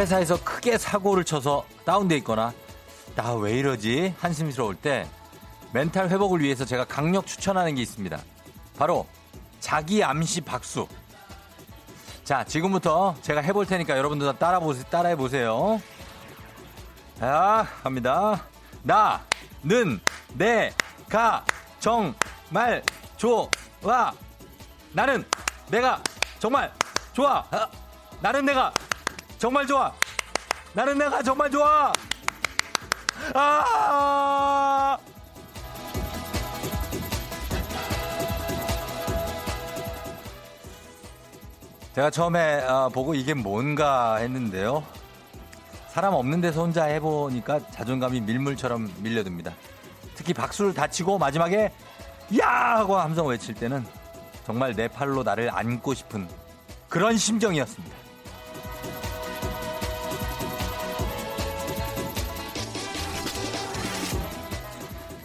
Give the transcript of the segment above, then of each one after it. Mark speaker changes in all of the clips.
Speaker 1: 회사에서 크게 사고를 쳐서 다운돼 있거나 나 왜 이러지 한심스러울 때 멘탈 회복을 위해서 제가 강력 추천하는 게 있습니다. 바로 자기 암시 박수. 자, 지금부터 제가 해볼 테니까 여러분들 다 따라 보세요. 따라해 보세요. 자, 갑니다. 나, 는, 내, 가, 정, 말, 조, 와. 나는 내가 정말 좋아. 아, 나는 내가 정말 좋아. 나는 내가 정말 좋아. 아! 제가 처음에 어, 보고 이게 뭔가 했는데요. 사람 없는 데서 혼자 해보니까 자존감이 밀물처럼 밀려듭니다. 특히 박수를 다치고 마지막에 야! 하고 함성 외칠 때는 정말 내 팔로 나를 안고 싶은 그런 심정이었습니다.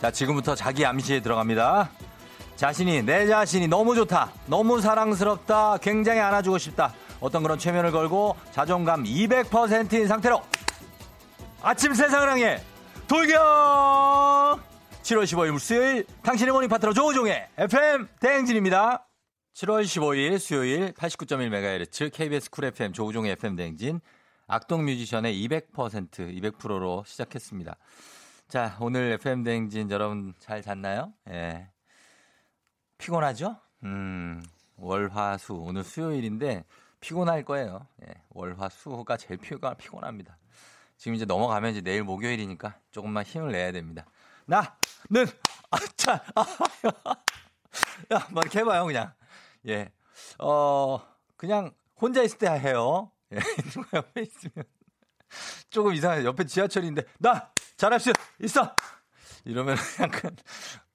Speaker 1: 자, 지금부터 자기 암시에 들어갑니다. 자신이, 내 자신이 너무 좋다. 너무 사랑스럽다. 굉장히 안아주고 싶다. 어떤 그런 최면을 걸고 자존감 200%인 상태로 아침 세상을 향해 돌격! 7월 15일 수요일 당신의 모닝 파트너 조우종의 FM 대행진입니다. 7월 15일 수요일 89.1MHz KBS 쿨 FM 조우종의 FM 대행진 악동 뮤지션의 200% 200%로 시작했습니다. 자, 오늘 FM 대행진 여러분 잘 잤나요? 예. 피곤하죠? 음, 월 화 수 오늘 수요일인데 피곤할 거예요. 예, 월 화 수가 제일 피곤, 피곤합니다. 지금 이제 넘어가면 이제 내일 목요일이니까 조금만 힘을 내야 됩니다. 나 는 아 차 아, 야, 뭐 이렇게 해봐요 그냥. 예, 어 그냥 혼자 있을 때 해요. 예, 누가 옆에 있으면 조금 이상해. 옆에 지하철인데 나 수 있어. 이러면 약간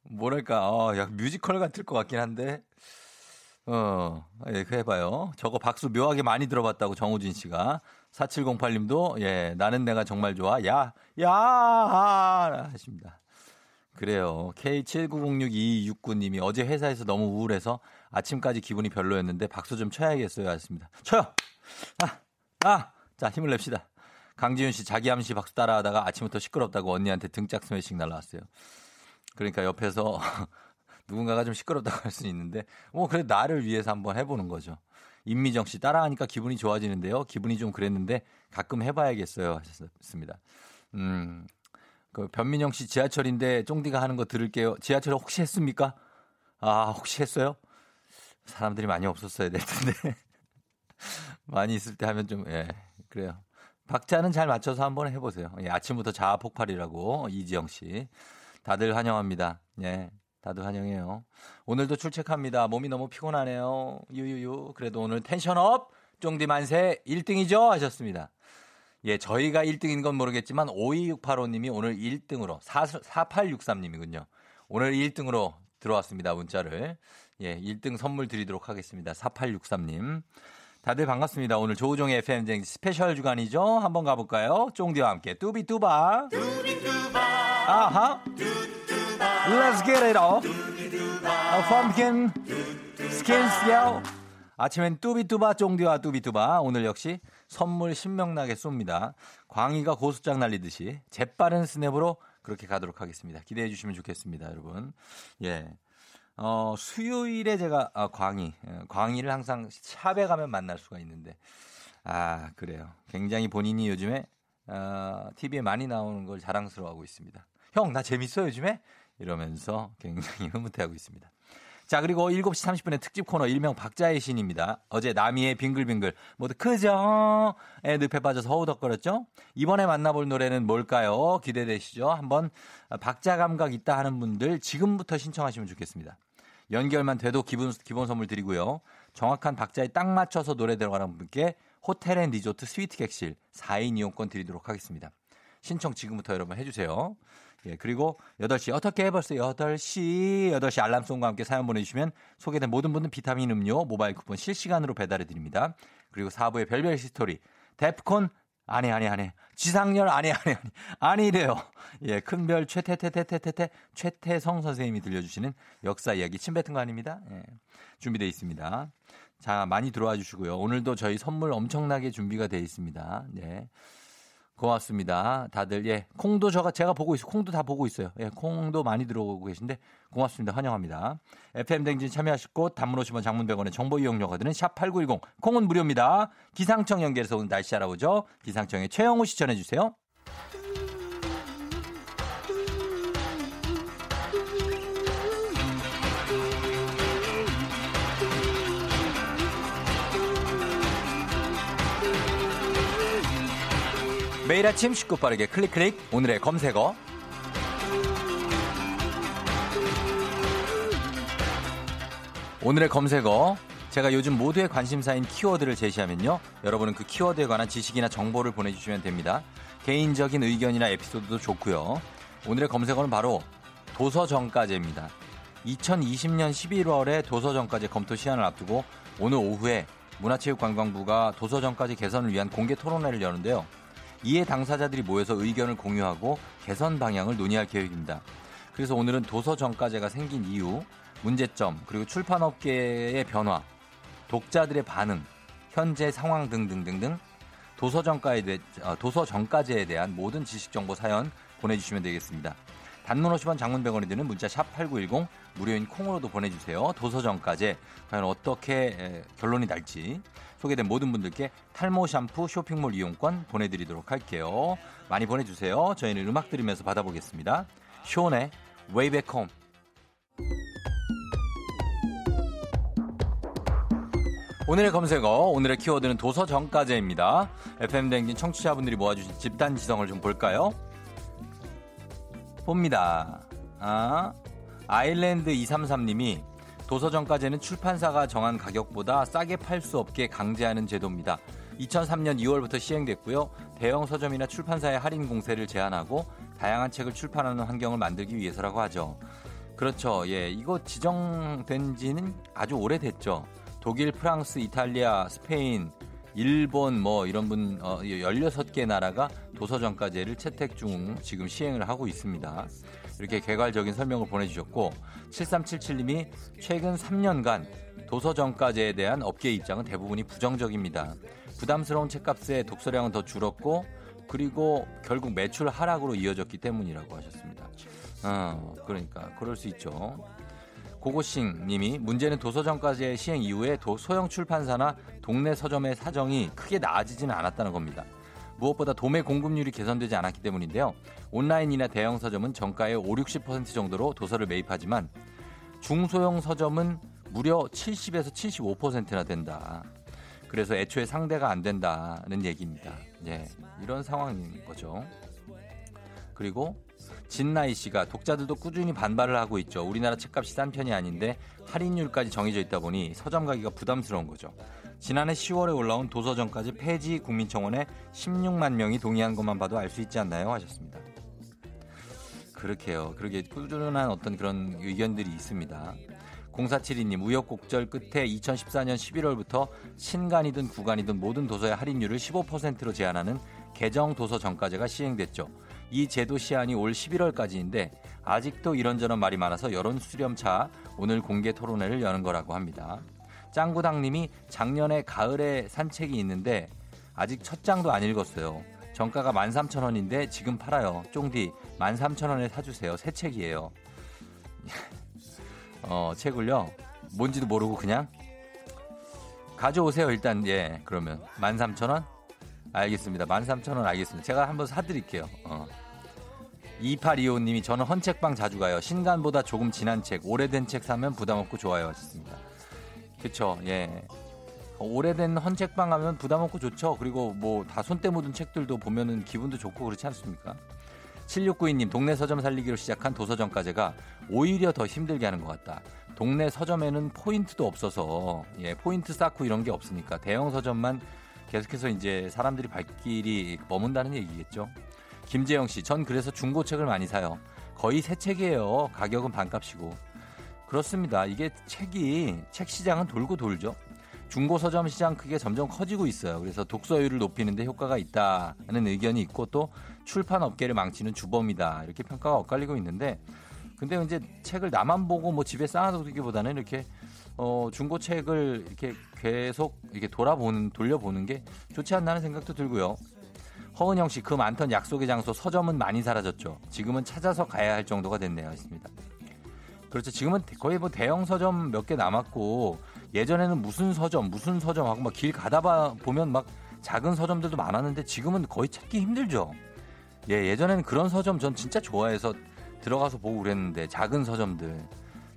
Speaker 1: 뭐랄까, 어, 약 뮤지컬 같을 것 같긴 한데, 어, 예, 그 해봐요. 저거 박수 묘하게 많이 들어봤다고 정우진 씨가. 4708님도, 예, 나는 내가 정말 좋아. 야, 야, 하십니다. 그래요. K79062269님이 어제 회사에서 너무 우울해서 아침까지 기분이 별로였는데 박수 좀 쳐야겠어요. 하셨습니다. 쳐요! 아, 아! 자, 힘을 냅시다. 강지윤 씨 자기 암시 박수 따라하다가 아침부터 시끄럽다고 언니한테 등짝 스매싱 날라왔어요. 그러니까 옆에서 누군가가 좀 시끄럽다고 할 수는 있는데 뭐 그래 나를 위해서 한번 해보는 거죠. 임미정 씨 따라하니까 기분이 좋아지는데요. 기분이 좀 그랬는데 가끔 해봐야겠어요 하셨습니다. 음, 그 변민영 씨 지하철인데 쫑디가 하는 거 들을게요. 지하철 혹시 했습니까? 아 혹시 했어요? 사람들이 많이 없었어야 될 텐데 많이 있을 때 하면 좀 예 그래요. 박자는 잘 맞춰서 한번 해보세요. 예, 아침부터 자아 폭발이라고 이지영 씨. 다들 환영합니다. 예. 다들 환영해요. 오늘도 출첵합니다. 몸이 너무 피곤하네요. 유유유. 그래도 오늘 tension up 쫑디 만세 1등이죠? 하셨습니다. 예, 저희가 1등인 건 모르겠지만 52685님이 오늘 1등으로 4, 4863님이군요. 오늘 1등으로 들어왔습니다. 문자를. 예, 1등 선물 드리도록 하겠습니다. 4863님. 다들 반갑습니다. 오늘 조우종의 FM 대행진 스페셜 주간이죠? 한번 가볼까요? 쫑디와 함께 뚜비뚜바. 뚜비뚜바. 아하. Let's get it off. A pumpkin skin smell. 아침엔 뚜비뚜바 쫑디와 뚜비뚜바. 오늘 역시 선물 신명나게 쏩니다. 광희가 고수장 날리듯이 재빠른 스냅으로 그렇게 가도록 하겠습니다. 기대해 주시면 좋겠습니다, 여러분. 예. 어, 수요일에 제가, 아, 광희. 예, 광희를 항상 샵에 가면 만날 수가 있는데. 아, 그래요. 굉장히 본인이 요즘에, 어, TV에 많이 나오는 걸 자랑스러워하고 있습니다. 형, 나 재밌어, 요즘에? 이러면서 굉장히 흐뭇해하고 있습니다. 자, 그리고 7시 30분에 특집 코너 일명 박자의 신입니다. 어제 나미의 빙글빙글 모두 크죠? 에 늪에 빠져서 허우덕거렸죠? 이번에 만나볼 노래는 뭘까요? 기대되시죠? 한번 박자 감각 있다 하는 분들 지금부터 신청하시면 좋겠습니다. 연결만 돼도 기본, 기본 선물 드리고요. 정확한 박자에 딱 맞춰서 노래 들어가는 분께 호텔 앤 리조트 스위트 객실 4인 이용권 드리도록 하겠습니다. 신청 지금부터 여러분 해주세요. 예, 그리고 8시 어떻게 해봤어요? 8시 8시 알람송과 함께 사연 보내주시면 소개된 모든 분들 비타민 음료 모바일 쿠폰 실시간으로 배달해 드립니다. 그리고 4부의 별별 히스토리 데프콘 아니, 아니, 아니. 지상렬, 아니, 아니, 아니. 아니래요. 예, 큰별 최태태태태태태 최태성 선생님이 들려주시는 역사 이야기 침 뱉은 거 아닙니다. 예, 준비되어 있습니다. 자, 많이 들어와 주시고요. 오늘도 저희 선물 엄청나게 준비가 되어 있습니다. 예. 고맙습니다. 다들 예 콩도 저가 제가 보고 있어 콩도 다 보고 있어요. 예 콩도 많이 들어오고 계신데 고맙습니다. 환영합니다. FM 댕진 참여하실 곳 단문 오시면 장문 100원의 정보 이용료가 드는 샵 8910 콩은 무료입니다. 기상청 연결해서 오늘 날씨 알아보죠. 기상청의 최영우 씨 전해 주세요. 매일 아침 쉽고 빠르게 클릭 클릭. 오늘의 검색어. 오늘의 검색어. 제가 요즘 모두의 관심사인 키워드를 제시하면요. 여러분은 그 키워드에 관한 지식이나 정보를 보내주시면 됩니다. 개인적인 의견이나 에피소드도 좋고요. 오늘의 검색어는 바로 도서정가제입니다. 2020년 11월에 도서정가제 검토 시한을 앞두고 오늘 오후에 문화체육관광부가 도서정가제 개선을 위한 공개 토론회를 여는데요 이에 당사자들이 모여서 의견을 공유하고 개선 방향을 논의할 계획입니다. 그래서 오늘은 도서 정가제가 생긴 이유, 문제점, 그리고 출판업계의 변화, 독자들의 반응, 현재 상황 등등등등 도서 정가에 대, 어, 도서 정가제에 대한 모든 지식 정보 사연 보내주시면 되겠습니다. 단문 50원 장문 100원이 드는 문자 샵 8910 무료인 콩으로도 보내주세요. 도서정가제 과연 어떻게 결론이 날지 소개된 모든 분들께 탈모 샴푸 쇼핑몰 이용권 보내드리도록 할게요. 많이 보내주세요. 저희는 음악 들으면서 받아보겠습니다. 쇼네 Way Back Home 오늘의 검색어, 오늘의 키워드는 도서정가제입니다. FM댕진 청취자분들이 모아주신 집단 지성을 좀 볼까요? 봅니다. 아, 아일랜드 233님이 도서정가제는 출판사가 정한 가격보다 싸게 팔 수 없게 강제하는 제도입니다. 2003년 2월부터 시행됐고요. 대형 서점이나 출판사의 할인 공세를 제한하고 다양한 책을 출판하는 환경을 만들기 위해서라고 하죠. 그렇죠. 예, 이거 지정된 지는 아주 오래됐죠. 독일, 프랑스, 이탈리아, 스페인, 일본 뭐 이런 분 어, 16개 나라가 도서정가제를 채택 중 지금 시행을 하고 있습니다. 이렇게 개괄적인 설명을 보내주셨고 7377님이 최근 3년간 도서정가제에 대한 업계 입장은 대부분이 부정적입니다. 부담스러운 책값에 독서량은 더 줄었고 그리고 결국 매출 하락으로 이어졌기 때문이라고 하셨습니다. 어, 그러니까 그럴 수 있죠. 고고싱 님이 문제는 도서정가제 시행 이후에 도, 소형 출판사나 동네 서점의 사정이 크게 나아지지는 않았다는 겁니다. 무엇보다 도매 공급률이 개선되지 않았기 때문인데요. 온라인이나 대형 서점은 정가의 5, 60% 정도로 도서를 매입하지만 중소형 서점은 무려 70에서 75%나 된다. 그래서 애초에 상대가 안 된다는 얘기입니다. 예, 이런 상황인 거죠. 그리고 진나이 씨가 독자들도 꾸준히 반발을 하고 있죠. 우리나라 책값이 싼 편이 아닌데 할인율까지 정해져 있다 보니 서점 가기가 부담스러운 거죠. 지난해 10월에 올라온 도서정까지 폐지 국민청원에 16만 명이 동의한 것만 봐도 알 수 있지 않나요? 하셨습니다. 그렇게요. 그렇게 꾸준한 어떤 그런 의견들이 있습니다. 0472님 우여곡절 끝에 2014년 11월부터 신간이든 구간이든 모든 도서의 할인율을 15%로 제한하는 개정 도서 정가제가 시행됐죠. 이 제도 시한이 올 11월까지인데 아직도 이런저런 말이 많아서 여론 수렴차 오늘 공개 토론회를 여는 거라고 합니다. 짱구당님이 작년에 가을에 산 책이 있는데 아직 첫 장도 안 읽었어요. 정가가 13,000원인데 지금 팔아요. 쫑디 13,000원에 사주세요. 새 책이에요. 어, 책을요. 뭔지도 모르고 그냥 가져오세요. 일단 예. 그러면 13,000원? 알겠습니다. 13,000원 알겠습니다. 제가 한번 사 드릴게요. 어. 2825님이 저는 헌책방 자주 가요. 신간보다 조금 진한 책, 오래된 책 사면 부담 없고 좋아요. 하셨습니다. 그쵸, 예. 오래된 헌책방 가면 부담 없고 좋죠. 그리고 뭐 다 손때 묻은 책들도 보면은 기분도 좋고 그렇지 않습니까? 7692님, 동네 서점 살리기로 시작한 도서점까지가 오히려 더 힘들게 하는 것 같다. 동네 서점에는 포인트도 없어서, 예, 포인트 쌓고 이런 게 없으니까 대형 서점만 계속해서 이제 사람들이 발길이 머문다는 얘기겠죠. 김재영 씨, 전 그래서 중고책을 많이 사요. 거의 새 책이에요. 가격은 반값이고. 그렇습니다. 이게 책이 책 시장은 돌고 돌죠. 중고 서점 시장 크게 점점 커지고 있어요. 그래서 독서율을 높이는데 효과가 있다는 의견이 있고 또 출판 업계를 망치는 주범이다. 이렇게 평가가 엇갈리고 있는데 근데 이제 책을 나만 보고 뭐 집에 쌓아두기보다는 이렇게 어 중고 책을 이렇게 계속 이렇게 돌아보는 돌려보는 게 좋지 않나는 생각도 들고요. 허은영 씨, 그 많던 약속의 장소 서점은 많이 사라졌죠. 지금은 찾아서 가야 할 정도가 됐네요. 했습니다. 그렇죠. 지금은 거의 뭐 대형 서점 몇 개 남았고 예전에는 무슨 서점, 무슨 서점 하고 막 길 가다 봐 보면 막 작은 서점들도 많았는데 지금은 거의 찾기 힘들죠. 예, 예전에는 그런 서점 전 진짜 좋아해서 들어가서 보고 그랬는데 작은 서점들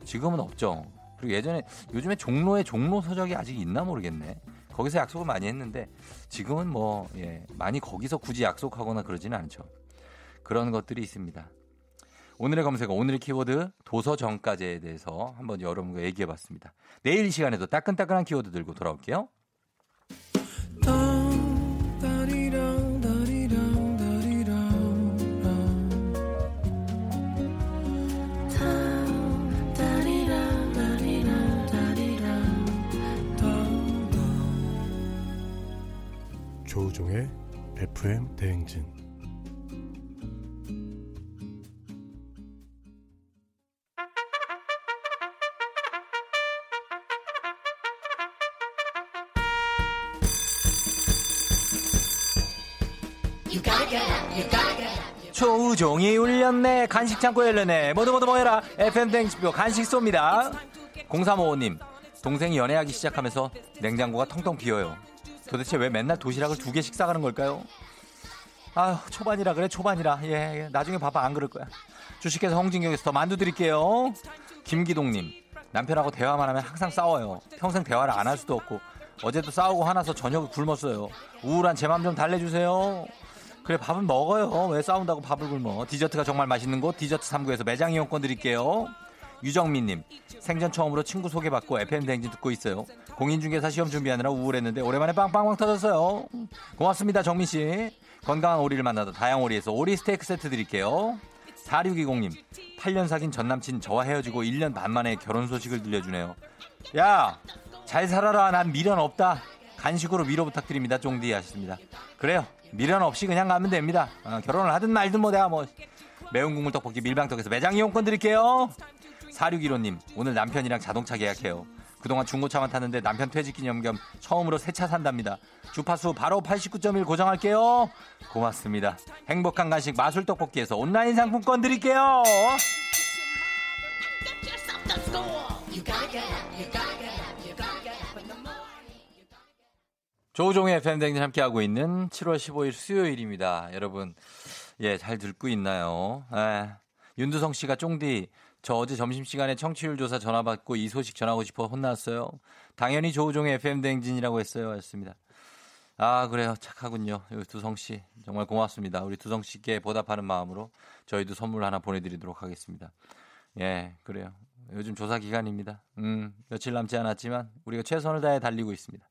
Speaker 1: 지금은 없죠. 그리고 예전에 요즘에 종로에 종로 서적이 아직 있나 모르겠네. 거기서 약속을 많이 했는데 지금은 뭐 예, 많이 거기서 굳이 약속하거나 그러지는 않죠. 그런 것들이 있습니다. 오늘의 검색어, 오늘의 키워드 도서정가제에 대해서 한번 여러분과 얘기해 봤습니다. 내일 이 시간에도 따끈따끈한 키워드 들고 돌아올게요.
Speaker 2: 조우종의 FM 대행진
Speaker 1: 조우종이 울렸네. 간식 창고 열렸네. 모두 모두 모여라. FM 땡식표 간식 쏩니다. 0355님 동생이 연애하기 시작하면서 냉장고가 텅텅 비어요. 도대체 왜 맨날 도시락을 두 개씩 싸가는 걸까요? 아휴 초반이라 그래 초반이라. 예, 예. 나중에 봐봐. 안 그럴 거야. 주식회사 홍진경에서 더 만두 드릴게요. 김기동님 남편하고 대화만 하면 항상 싸워요. 평생 대화를 안 할 수도 없고 어제도 싸우고 화나서 저녁을 굶었어요. 우울한 제 맘 좀 달래주세요 그래 밥은 먹어요 왜 싸운다고 밥을 굶어 디저트가 정말 맛있는 곳 디저트 3구에서 매장 이용권 드릴게요 유정민님 생전 처음으로 친구 소개받고 FM 대행진 듣고 있어요. 공인중개사 시험 준비하느라 우울했는데 오랜만에 빵빵빵 터졌어요. 고맙습니다 정민 씨. 건강한 오리를 만나다 다양오리에서 오리 스테이크 세트 드릴게요. 4620님 8년 사귄 전남친 저와 헤어지고 1년 반 만에 결혼 소식을 들려주네요. 야 잘 살아라 난 미련 없다. 간식으로 위로 부탁드립니다. 쫑디 하셨습니다. 그래요. 미련 없이 그냥 가면 됩니다. 어, 결혼을 하든 말든 뭐 내가 뭐 매운 국물 떡볶이 밀방떡에서 매장 이용권 드릴게요. 4615님, 오늘 남편이랑 자동차 계약해요. 그동안 중고차만 탔는데 남편 퇴직 기념 겸 처음으로 새 차 산답니다. 주파수 바로 89.1 고정할게요. 고맙습니다. 행복한 간식 마술 떡볶이에서 온라인 상품권 드릴게요. 조종의 팬댕진 함께하고 있는 7월 15일 수요일입니다. 여러분, 예, 잘 듣고 있나요? 예. 윤두성 씨가 쫑디 저 어제 점심시간에 청취율 조사 전화 받고 이 소식 전하고 싶어 혼났어요. 당연히 조우종의 FM 대행진이라고 했어요. 했습니다. 아, 그래요. 착하군요. 두성 씨. 정말 고맙습니다. 우리 두성 씨께 보답하는 마음으로 저희도 선물 하나 보내드리도록 하겠습니다. 예, 그래요. 요즘 조사 기간입니다. 음, 며칠 남지 않았지만 우리가 최선을 다해 달리고 있습니다.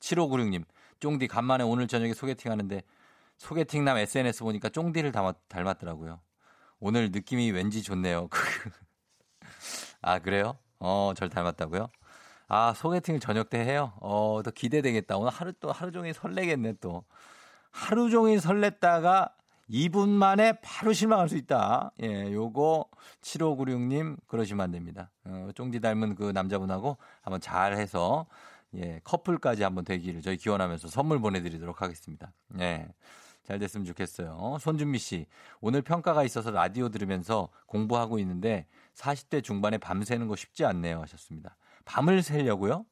Speaker 1: 7596님, 쫑디 간만에 오늘 저녁에 소개팅 하는데 소개팅남 SNS 보니까 쫑디를 닮았 더라고요. 오늘 느낌이 왠지 좋네요. 아, 그래요? 어, 절 닮았다고요? 아, 소개팅을 저녁 때 해요? 어, 더 기대되겠다. 오늘 하루 또 하루 종일 설레겠네, 또. 하루 종일 설렜다가 2분 만에 바로 실망할 수 있다. 예, 요거 7596님 그러시면 안 됩니다. 어, 쫑디 닮은 그 남자분하고 한번 잘 해서 예, 커플까지 한번 되기를 저희 기원하면서 선물 보내드리도록 하겠습니다. 예. 잘 됐으면 좋겠어요. 손준미 씨, 오늘 평가가 있어서 라디오 들으면서 공부하고 있는데 40대 중반에 밤새는 거 쉽지 않네요. 하셨습니다. 밤을 새려고요?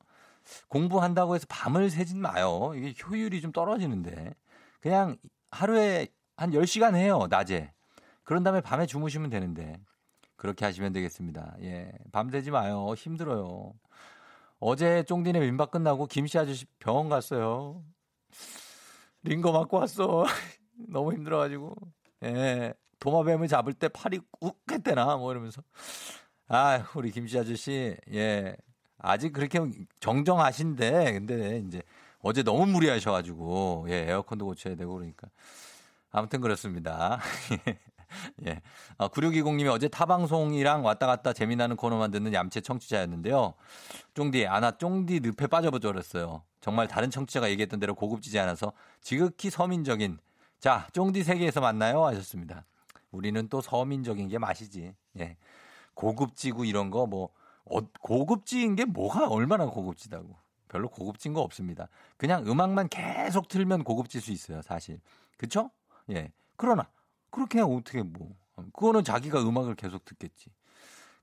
Speaker 1: 공부한다고 해서 밤을 새진 마요. 이게 효율이 좀 떨어지는데. 그냥 하루에 한 10시간 해요. 낮에. 그런 다음에 밤에 주무시면 되는데. 그렇게 하시면 되겠습니다. 예. 밤새지 마요. 힘들어요. 어제 쫑디네 민박 끝나고 김씨 아저씨 병원 갔어요. 링거 맞고 왔어. 너무 힘들어가지고. 예. 도마뱀을 잡을 때 팔이 욱 했대나 뭐 이러면서. 아, 우리 김씨 아저씨. 예. 아직 그렇게 정정하신데 근데 이제 어제 너무 무리하셔가지고 예, 에어컨도 고쳐야 되고 그러니까 아무튼 그렇습니다. 예. 아, 9620님이 어제 타방송이랑 왔다 갔다 재미나는 코너만 듣는 얌체 청취자였는데요. 쫑디, 아나 쫑디 늪에 빠져버렸어요. 정말 다른 청취자가 얘기했던 대로 고급지지 않아서 지극히 서민적인 자, 쫑디 세계에서 만나요 하셨습니다. 우리는 또 서민적인 게 맛이지. 예. 고급지고 이런 거 뭐, 어, 고급지인 게 뭐가 얼마나 고급지다고. 별로 고급진 거 없습니다. 그냥 음악만 계속 틀면 고급질 수 있어요, 사실. 그쵸? 예. 그러나, 그렇게 어떻게 뭐. 그거는 자기가 음악을 계속 듣겠지.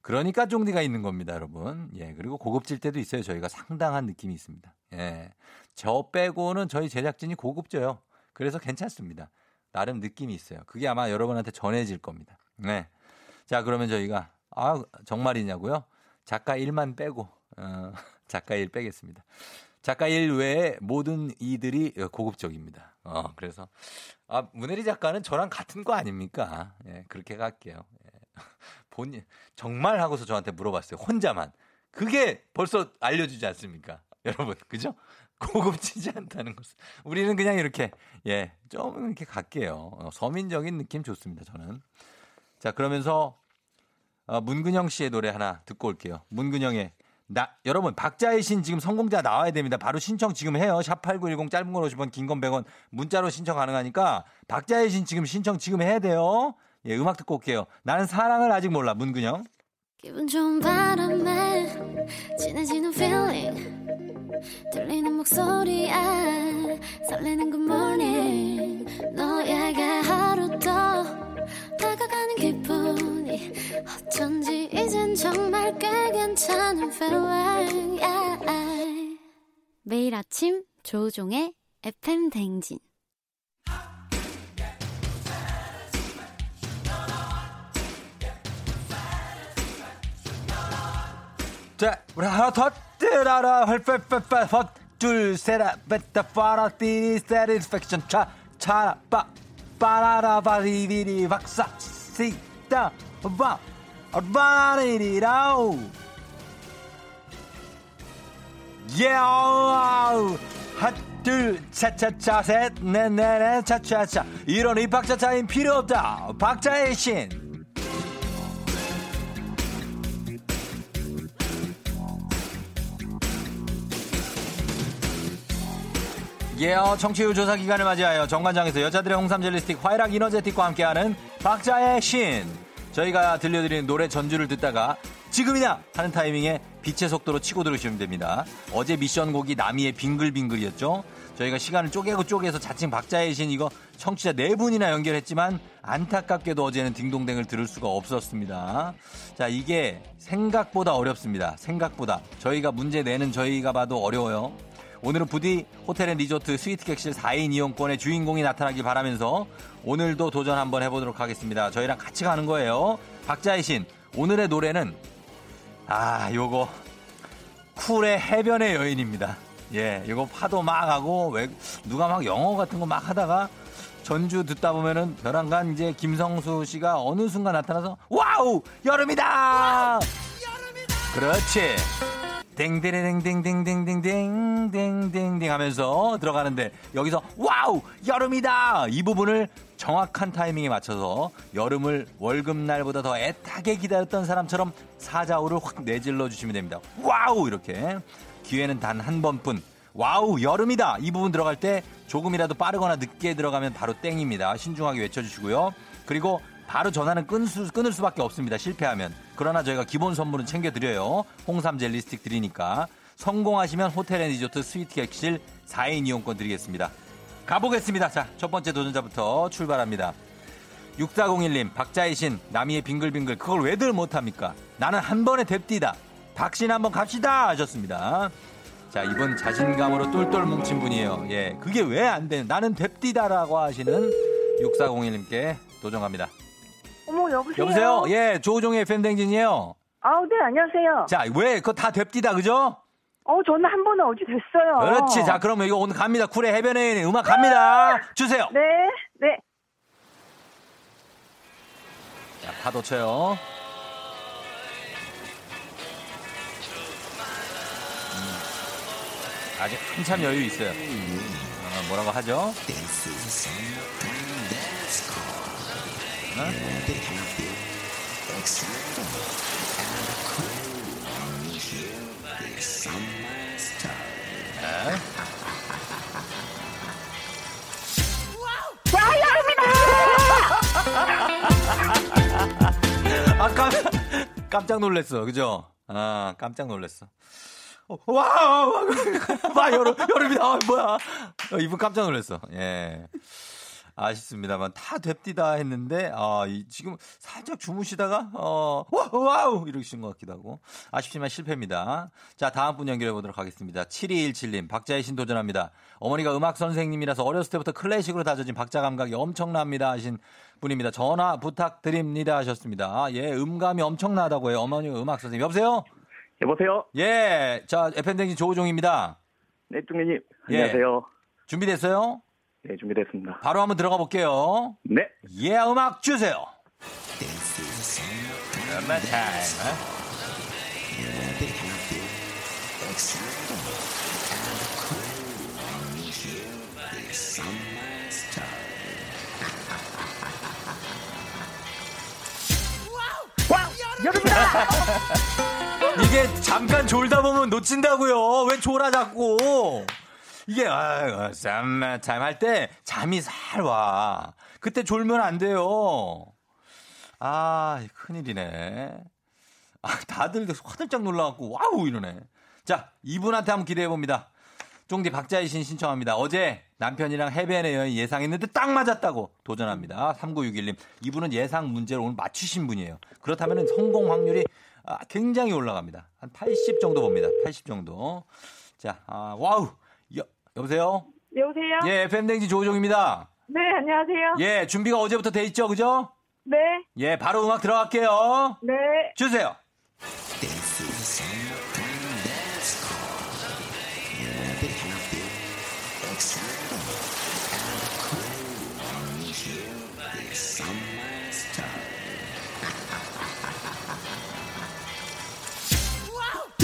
Speaker 1: 그러니까 쫑디가 있는 겁니다, 여러분. 예. 그리고 고급질 때도 있어요. 저희가 상당한 느낌이 있습니다. 예. 저 빼고는 저희 제작진이 고급져요. 그래서 괜찮습니다. 나름 느낌이 있어요. 그게 아마 여러분한테 전해질 겁니다. 네. 자, 그러면 저희가, 아, 정말이냐고요? 작가 1만 빼고, 어, 작가 1 빼겠습니다. 작가 1 외에 모든 이들이 고급적입니다. 어, 그래서, 아, 문혜리 작가는 저랑 같은 거 아닙니까? 예, 그렇게 갈게요. 예. 본인, 정말 하고서 저한테 물어봤어요. 혼자만. 그게 벌써 알려주지 않습니까? 여러분, 그죠? 고급지지 않다는 것을. 우리는 그냥 이렇게, 예, 좀 이렇게 갈게요. 어, 서민적인 느낌 좋습니다, 저는. 자, 그러면서, 어, 문근영 씨의 노래 하나 듣고 올게요. 문근영의, 나, 여러분, 박자의 신 지금 성공자 나와야 됩니다. 바로 신청 지금 해요. 샵8910 짧은 건 50원, 긴 건 100원, 문자로 신청 가능하니까, 박자의 신 지금 신청 지금 해야 돼요. 예, 음악 듣고 올게요. 나는 사랑을 아직 몰라, 문근영.
Speaker 3: 기분 좋은 바람에 진해지는 feeling 들리는 목소리에 설레는 good morning 너에게 하루 더 기분이 어쩐지 이젠 정말 꽤 괜찮은 feeling yeah. 매일 아침 조우종의 FM 댕진.
Speaker 1: 자, 우리 하나 더 뜨라라. 헐빼빼빼 헛둘 세라 베타 파라 띠리 세리스팩션 차 차빠 빠라라 바리비리 박사 시다 바 바리리라우 예아우 핫둘 차차차 셋 네네네 차차차. 이런 이 박자차인 필요 없다. 박자의 신 예어 청취율 조사 기간을 맞이하여 정관장에서 여자들의 홍삼 젤리 스틱 화이락 이너제틱과 함께하는 박자의 신. 저희가 들려드리는 노래 전주를 듣다가 지금이냐 하는 타이밍에 빛의 속도로 치고 들으시면 됩니다. 어제 미션 곡이 나미의 빙글빙글이었죠. 저희가 시간을 쪼개고 쪼개서 자칭 박자의 신 이거 청취자 네 분이나 연결했지만 안타깝게도 어제는 딩동댕을 들을 수가 없었습니다. 자 이게 생각보다 어렵습니다. 생각보다. 저희가 문제 내는 저희가 봐도 어려워요 오늘은 부디 호텔 앤 리조트 스위트 객실 4인 이용권의 주인공이 나타나길 바라면서 오늘도 도전 한번 해보도록 하겠습니다. 저희랑 같이 가는 거예요. 박자의 신 오늘의 노래는 아 요거 쿨의 해변의 여인입니다. 예, 이거 파도 막 하고 왜 누가 막 영어 같은 거 막 하다가 전주 듣다 보면은 별안간 이제 김성수 씨가 어느 순간 나타나서 wow 여름이다. 여름이다. 그렇지. 땡땡땡땡땡땡땡땡땡땡 하면서 들어가는데 여기서 와우 여름이다 이 부분을 정확한 타이밍에 맞춰서 여름을 월급날보다 더 애타게 기다렸던 사람처럼 사자후를 확 내질러 주시면 됩니다. 와우 이렇게 기회는 단 한 번뿐. 와우 여름이다 이 부분 들어갈 때 조금이라도 빠르거나 늦게 들어가면 바로 땡입니다. 신중하게 외쳐주시고요. 그리고 바로 전화는 끊을, 수, 끊을 수밖에 없습니다. 실패하면. 그러나 저희가 기본 선물은 챙겨드려요. 홍삼 젤리 스틱 드리니까. 성공하시면 호텔 and 리조트 스위트 객실 4인 이용권 드리겠습니다. 가보겠습니다. 자, 첫 번째 도전자부터 출발합니다. 6401님, 박자의 신, 나미의 빙글빙글, 그걸 왜들 못합니까? 나는 한 번에 됩디다. 박신 한번 갑시다! 하셨습니다. 자, 이분 자신감으로 똘똘 뭉친 분이에요. 예, 그게 왜 안 되는, 나는 됩디다라고 하시는 6401님께 도전 갑니다.
Speaker 4: 어머 여보세요.
Speaker 1: 여보세요? 예, 조우종의 FM댕진이에요.
Speaker 4: 아우 네 안녕하세요.
Speaker 1: 자, 왜, 그거 다 뎁디다, 그죠?
Speaker 4: 어 저는 한 번은 어제 됐어요.
Speaker 1: 그렇지. 자, 그러면 이거 오늘 갑니다. 쿨의 해변에 음악 갑니다. 주세요.
Speaker 4: 네 네.
Speaker 1: 자, 파도 쳐요. 음, 아직 한참 여유 있어요. 어, 뭐라고 하죠? 아, 깜, 깜짝 놀랐어. 그죠? 아, 깜짝 놀랐어. 어, 와, 와, 와, 와, 여름, 여름이다. 아, 뭐야. 어, 이분 깜짝 놀랐어. 예. 아쉽습니다만 다 됩디다 했는데 아, 이, 지금 살짝 주무시다가 어, 와, 와우 이러신 것 같기도 하고 아쉽지만 실패입니다. 자 다음 분 연결해 보도록 하겠습니다. 7217님 박자의 신 도전합니다. 어머니가 음악 선생님이라서 어렸을 때부터 클래식으로 다져진 박자 감각이 엄청납니다 하신 분입니다. 전화 부탁드립니다 하셨습니다. 예, 음감이 엄청나다고 해요. 어머니가 음악 선생님 여보세요.
Speaker 5: 여보세요?
Speaker 1: 예, 자 FM댕진 조우종입니다.
Speaker 5: 네, 뚱이님.
Speaker 1: 예.
Speaker 5: 안녕하세요.
Speaker 1: 준비됐어요?
Speaker 5: 네, 준비됐습니다.
Speaker 1: 바로 한번 들어가 볼게요.
Speaker 5: 네.
Speaker 1: 예, 음악 주세요. 타임. 이게 잠깐 졸다 보면 놓친다고요. 왜 졸아 자꾸. 이게 아, 쌈마 타임 할 때 잠이 살 와. 그때 졸면 안 돼요. 아, 큰일이네. 아, 다들 화들짝 놀라갖고 와우 이러네. 자, 이분한테 한번 기대해 봅니다. 쫑디 박자의 신 신청합니다. 어제 남편이랑 해변의 여인 예상했는데 딱 맞았다고 도전합니다. 3961님. 이분은 예상 문제를 오늘 맞추신 분이에요. 그렇다면 성공 확률이 아, 굉장히 올라갑니다. 한 80 정도 봅니다. 80 정도. 자, 아, 와우. 여, 여보세요?
Speaker 4: 여보세요?
Speaker 1: 예, FM댕지 조종입니다.
Speaker 4: 네, 안녕하세요.
Speaker 1: 예, 준비가 어제부터 돼 있죠, 그죠?
Speaker 4: 네,
Speaker 1: 예, 바로 음악 들어갈게요.
Speaker 4: 네.
Speaker 1: 주세요.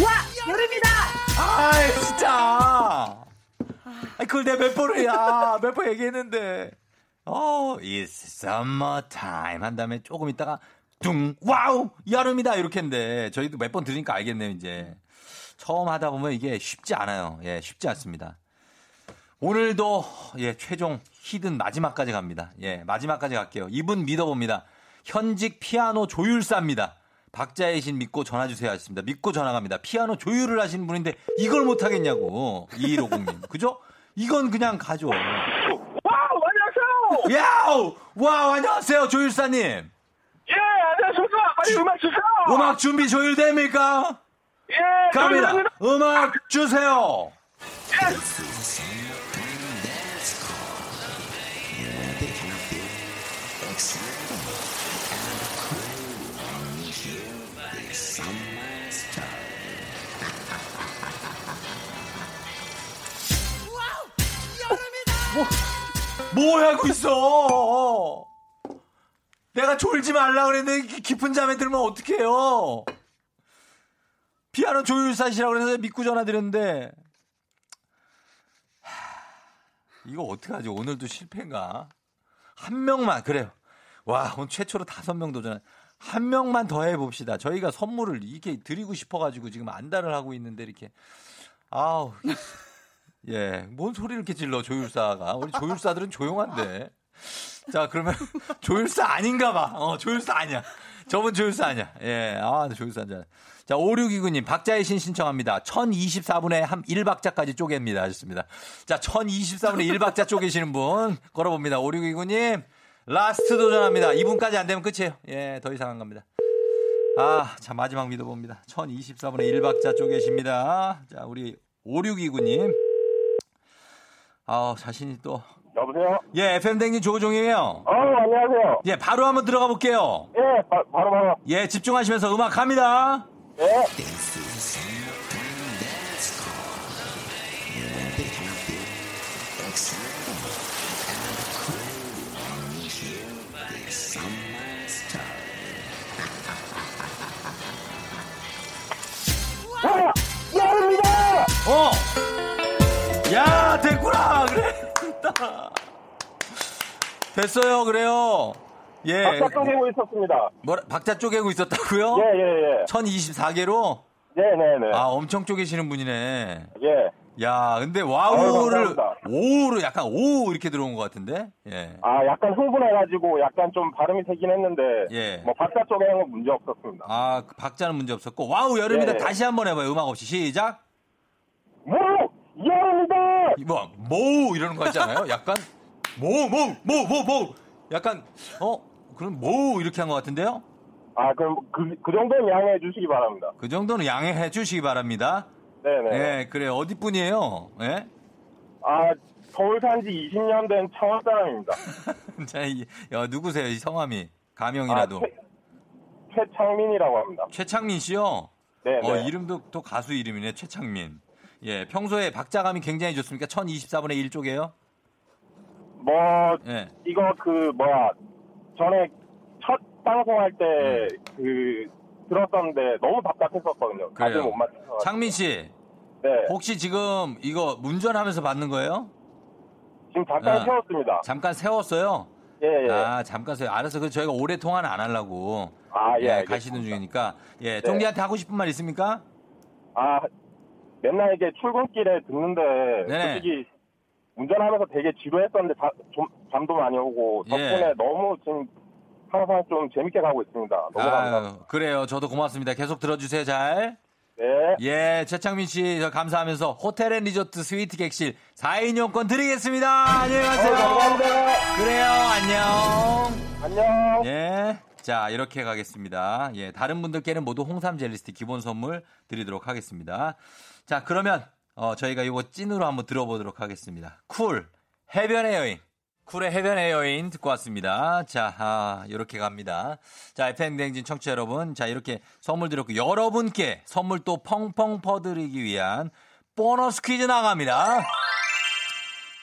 Speaker 4: 와, 여름이다!
Speaker 1: 아이, 진짜. 아이, 그걸 내가 몇 번이야. 몇 번 얘기했는데. 어, it's summertime 한 다음에 조금 있다가 둥, 와우, 여름이다. 이렇게 했는데 저희도 몇 번 들으니까 알겠네요, 이제. 처음 하다 보면 이게 쉽지 않아요. 예, 쉽지 않습니다. 오늘도 예, 최종 히든 마지막까지 갑니다. 예, 마지막까지 갈게요. 이분 믿어봅니다. 현직 피아노 조율사입니다. 박자의 신 믿고 전화 주세요 하셨습니다. 믿고 전화 갑니다. 피아노 조율을 하시는 분인데 이걸 못 하겠냐고. 2150님. 그죠? 이건 그냥 가죠.
Speaker 5: 와우, 안녕하세요!
Speaker 1: 야우! 와우, 안녕하세요, 조율사님.
Speaker 5: 예, 안녕하십니까! 빨리 음악 주세요!
Speaker 1: 음악 준비 조율됩니까?
Speaker 5: 예,
Speaker 1: 갑니다.
Speaker 5: 감사합니다.
Speaker 1: 음악 주세요. 뭐 하고 있어? 내가 졸지 말라 그랬는데 기- 깊은 잠에 들면 어떡해요? 피아노 조율사시라고 그래서 믿고 전화드렸는데 하, 이거 어떡하지? 오늘도 실패인가? 한 명만 그래요. 와 오늘 최초로 다섯 명 도전. 한 명만 더 해봅시다. 저희가 선물을 이렇게 드리고 싶어가지고 지금 안달을 하고 있는데 이렇게 아우 예, 뭔 소리 이렇게 질러 조율사가 우리 조율사들은 조용한데. 자 그러면 조율사 아닌가 봐. 어 조율사 아니야. 저분 조율사 아니야. 예, 아 조율사 아니야. 자 5629님 박자의 신 신청합니다. 1024분에 한 1박자까지 쪼갭니다 하셨습니다. 자 1024분에 1박자 쪼개시는 분 걸어봅니다. 5629님 라스트 도전합니다. 이분까지 안 되면 끝이에요. 예, 더 이상 안 갑니다. 아, 자, 마지막 믿어봅니다. 1024분의 1박자 쪼개십니다. 자, 우리 5629님. 아 자신이 또.
Speaker 5: 여보세요?
Speaker 1: 예, FM댕진 조종이에요.
Speaker 5: 어, 안녕하세요.
Speaker 1: 예, 바로 한번 들어가 볼게요.
Speaker 5: 예, 바, 바로 바로.
Speaker 1: 예, 집중하시면서 음악 갑니다.
Speaker 5: 예. 와, 여름이다!
Speaker 1: 어! 야, 됐구나! 그래. 됐다. 됐어요, 그래요. 예.
Speaker 5: 박자 쪼개고 있었습니다.
Speaker 1: 뭐라, 박자 쪼개고 있었다고요?
Speaker 5: 예, 예, 예.
Speaker 1: 1024개로?
Speaker 5: 네, 네, 네.
Speaker 1: 아, 엄청 쪼개시는 분이네.
Speaker 5: 예.
Speaker 1: 야, 근데 와우를. 오우로 약간 오 이렇게 들어온 것 같은데? 예.
Speaker 5: 아, 약간 흥분해가지고 약간 좀 발음이 세긴 했는데,
Speaker 1: 예.
Speaker 5: 뭐 박자 쪼개는 건 문제 없었습니다.
Speaker 1: 아, 그 박자는 문제 없었고. 와우, 여름이다.
Speaker 5: 예.
Speaker 1: 다시 한번 해봐요. 음악 없이. 시작.
Speaker 5: 뭐! 여 이
Speaker 1: 뭐, 모 이러는 거 있잖아요. 약간 모, 모, 모, 모, 모. 약간 어 그럼 모 이렇게 한 것 같은데요.
Speaker 5: 아, 그럼 그, 그 정도는 양해해 주시기 바랍니다.
Speaker 1: 그 정도는 양해해 주시기 바랍니다.
Speaker 5: 네네.
Speaker 1: 예, 그래요. 어디 분이에요? 예?
Speaker 5: 아, 서울 산 지 20년 된 창원 사람입니다.
Speaker 1: 자, 이, 야, 누구세요? 이 성함이 가명이라도
Speaker 5: 아, 최, 최창민이라고 합니다.
Speaker 1: 최창민 씨요.
Speaker 5: 네네.
Speaker 1: 어, 이름도 또 가수 이름이네. 최창민. 예, 평소에 박자감이 굉장히 좋습니까? 1024분의 1 쪽이에요?
Speaker 5: 뭐,
Speaker 1: 예.
Speaker 5: 이거 그, 뭐야, 전에 첫 방송할 때
Speaker 1: 음.
Speaker 5: 그, 들었었는데 너무 답답했었거든요.
Speaker 1: 그래요.
Speaker 5: 못 맞춰서.
Speaker 1: 창민 씨,
Speaker 5: 네.
Speaker 1: 혹시 지금 이거 운전하면서 받는 거예요?
Speaker 5: 지금 잠깐
Speaker 1: 아.
Speaker 5: 세웠습니다.
Speaker 1: 잠깐 세웠어요?
Speaker 5: 예, 예.
Speaker 1: 아, 잠깐 세요. 알아서 그 저희가 오래 통화는 안 하려고.
Speaker 5: 아, 예,
Speaker 1: 예,
Speaker 5: 알겠습니다.
Speaker 1: 가시는 중이니까. 예,
Speaker 5: 네.
Speaker 1: 쫑디한테 하고 싶은 말 있습니까?
Speaker 5: 아, 맨날 이게 출근길에 듣는데,
Speaker 1: 네네.
Speaker 5: 솔직히, 운전하면서 되게 지루했었는데, 자- 좀, 잠도 많이 오고, 덕분에
Speaker 1: 예.
Speaker 5: 너무 지금 항상 좀 재밌게 가고 있습니다. 너무 감사합니다.
Speaker 1: 아유, 그래요. 저도 고맙습니다. 계속 들어주세요, 잘.
Speaker 5: 네.
Speaker 1: 예, 최창민 씨, 저 감사하면서 호텔 and 리조트 스위트 객실 4인 이용권 드리겠습니다. 안녕히
Speaker 5: 어,
Speaker 1: 가세요.
Speaker 5: 감사합니다.
Speaker 1: 그래요, 안녕.
Speaker 5: 안녕.
Speaker 1: 예. 자, 이렇게 가겠습니다. 예, 다른 분들께는 모두 홍삼 젤리스틱 기본 선물 드리도록 하겠습니다. 자, 그러면, 어, 저희가 이거 찐으로 한번 들어보도록 하겠습니다. 쿨, 해변의 여인. 쿨의 해변의 여인 듣고 왔습니다. 자, 아, 이렇게 갑니다. 자, FM대행진 청취자 여러분. 자, 이렇게 선물 드렸고, 여러분께 선물 또 펑펑 퍼드리기 위한 보너스 퀴즈 나갑니다.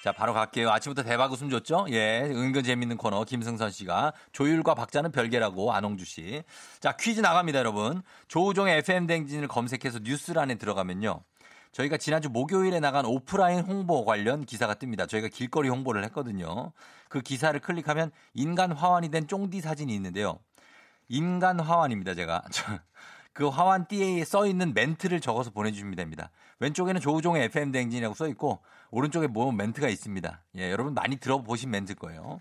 Speaker 1: 자, 바로 갈게요. 아침부터 대박 웃음 줬죠? 예, 은근 재밌는 코너 김승선 씨가 조율과 박자는 별개라고 안홍주 씨. 자, 퀴즈 나갑니다, 여러분. 조우종의 FM 댕진을 검색해서 뉴스란에 들어가면요. 저희가 지난주 목요일에 나간 오프라인 홍보 관련 기사가 뜹니다. 저희가 길거리 홍보를 했거든요. 그 기사를 클릭하면 인간 화환이 된 쫑디 사진이 있는데요. 인간 화환입니다, 제가. 그 화환 띠에 써 있는 멘트를 적어서 보내주시면 됩니다. 왼쪽에는 조우종의 FM 댕진이라고 써 있고 오른쪽에 뭐 멘트가 있습니다. 예, 여러분 많이 들어보신 멘트일 거예요.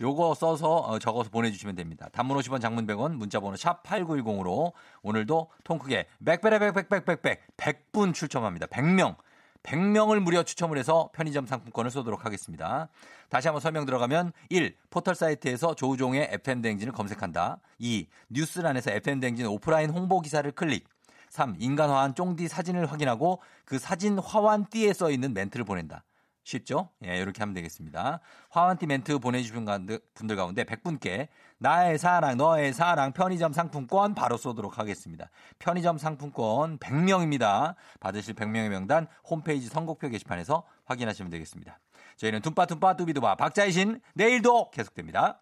Speaker 1: 요거 써서 어, 적어서 보내주시면 됩니다. 단문 50원 장문 100원 문자번호 샵 8910으로 오늘도 통크게 백백백백백백백 100분 출첨합니다. 100명. 100명을 무려 추첨을 해서 편의점 상품권을 쏘도록 하겠습니다. 다시 한번 설명 들어가면 1. 포털 사이트에서 조우종의 FM대행진을 검색한다. 2. 뉴스란에서 FM대행진 오프라인 홍보 기사를 클릭. 3. 인간화한 쫑디 사진을 확인하고 그 사진 화환띠에 써 있는 멘트를 보낸다. 쉽죠? 예, 이렇게 하면 되겠습니다. 화환띠 멘트 보내주신 분들 가운데 100분께 나의 사랑, 너의 사랑 편의점 상품권 바로 쏘도록 하겠습니다. 편의점 상품권 100명입니다. 받으실 100명의 명단 홈페이지 선곡표 게시판에서 확인하시면 되겠습니다. 저희는 tum빠tum빠 뚜비두바 박자의 신 내일도 계속됩니다.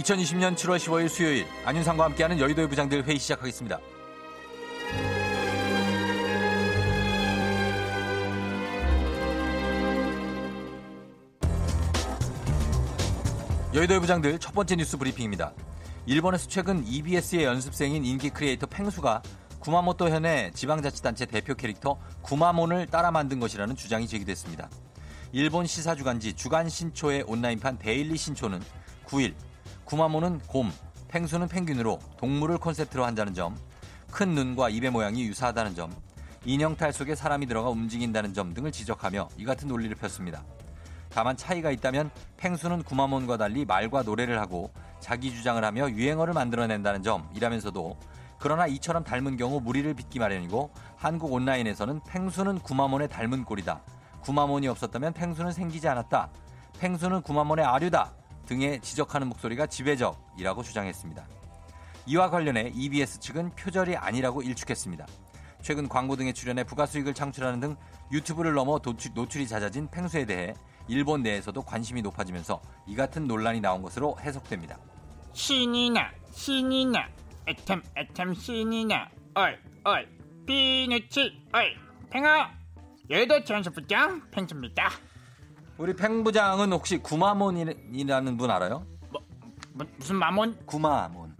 Speaker 1: (2020년 7월 15일) 수요일 안윤상과 함께하는 여의도의 부장들 회의 시작하겠습니다. 여의도의 부장들 첫 번째 뉴스 브리핑입니다. 일본에서 최근 EBS의 연습생인 인기 크리에이터 팽수가 구마모토 현의 지방자치단체 대표 캐릭터 구마몬을 따라 만든 것이라는 주장이 제기됐습니다. 일본 시사주간지 주간 신초의 온라인판 데일리 신초는 9일 구마몬은 곰, 펭수는 펭귄으로 동물을 콘셉트로 한다는 점, 큰 눈과 입의 모양이 유사하다는 점, 인형탈 속에 사람이 들어가 움직인다는 점 등을 지적하며 이 같은 논리를 폈습니다. 다만 차이가 있다면 펭수는 구마몬과 달리 말과 노래를 하고 자기 주장을 하며 유행어를 만들어낸다는 점이라면서도 그러나 이처럼 닮은 경우 물의를 빚기 마련이고 한국 온라인에서는 펭수는 구마몬의 닮은 꼴이다. 구마몬이 없었다면 팽수는 생기지 않았다. 팽수는 구마몬의 아류다. 등의 지적하는 목소리가 지배적이라고 주장했습니다. 이와 관련해 EBS 측은 표절이 아니라고 일축했습니다. 최근 광고 등에 출연해 부가 수익을 창출하는 등 유튜브를 넘어 도출- 노출이 잦아진 팽수에 대해 일본 내에서도 관심이 높아지면서 이 같은 논란이 나온 것으로 해석됩니다.
Speaker 6: 신이 나 신이 나 애템 애템 신이 나 어이 어이 비누치 어이 팽아 여의도 전수부장 팽수입니다
Speaker 1: 우리 팽 부장은 혹시 구마몬이라는 분 알아요?
Speaker 6: 뭐, 뭐 무슨 마몬
Speaker 1: 구마몬.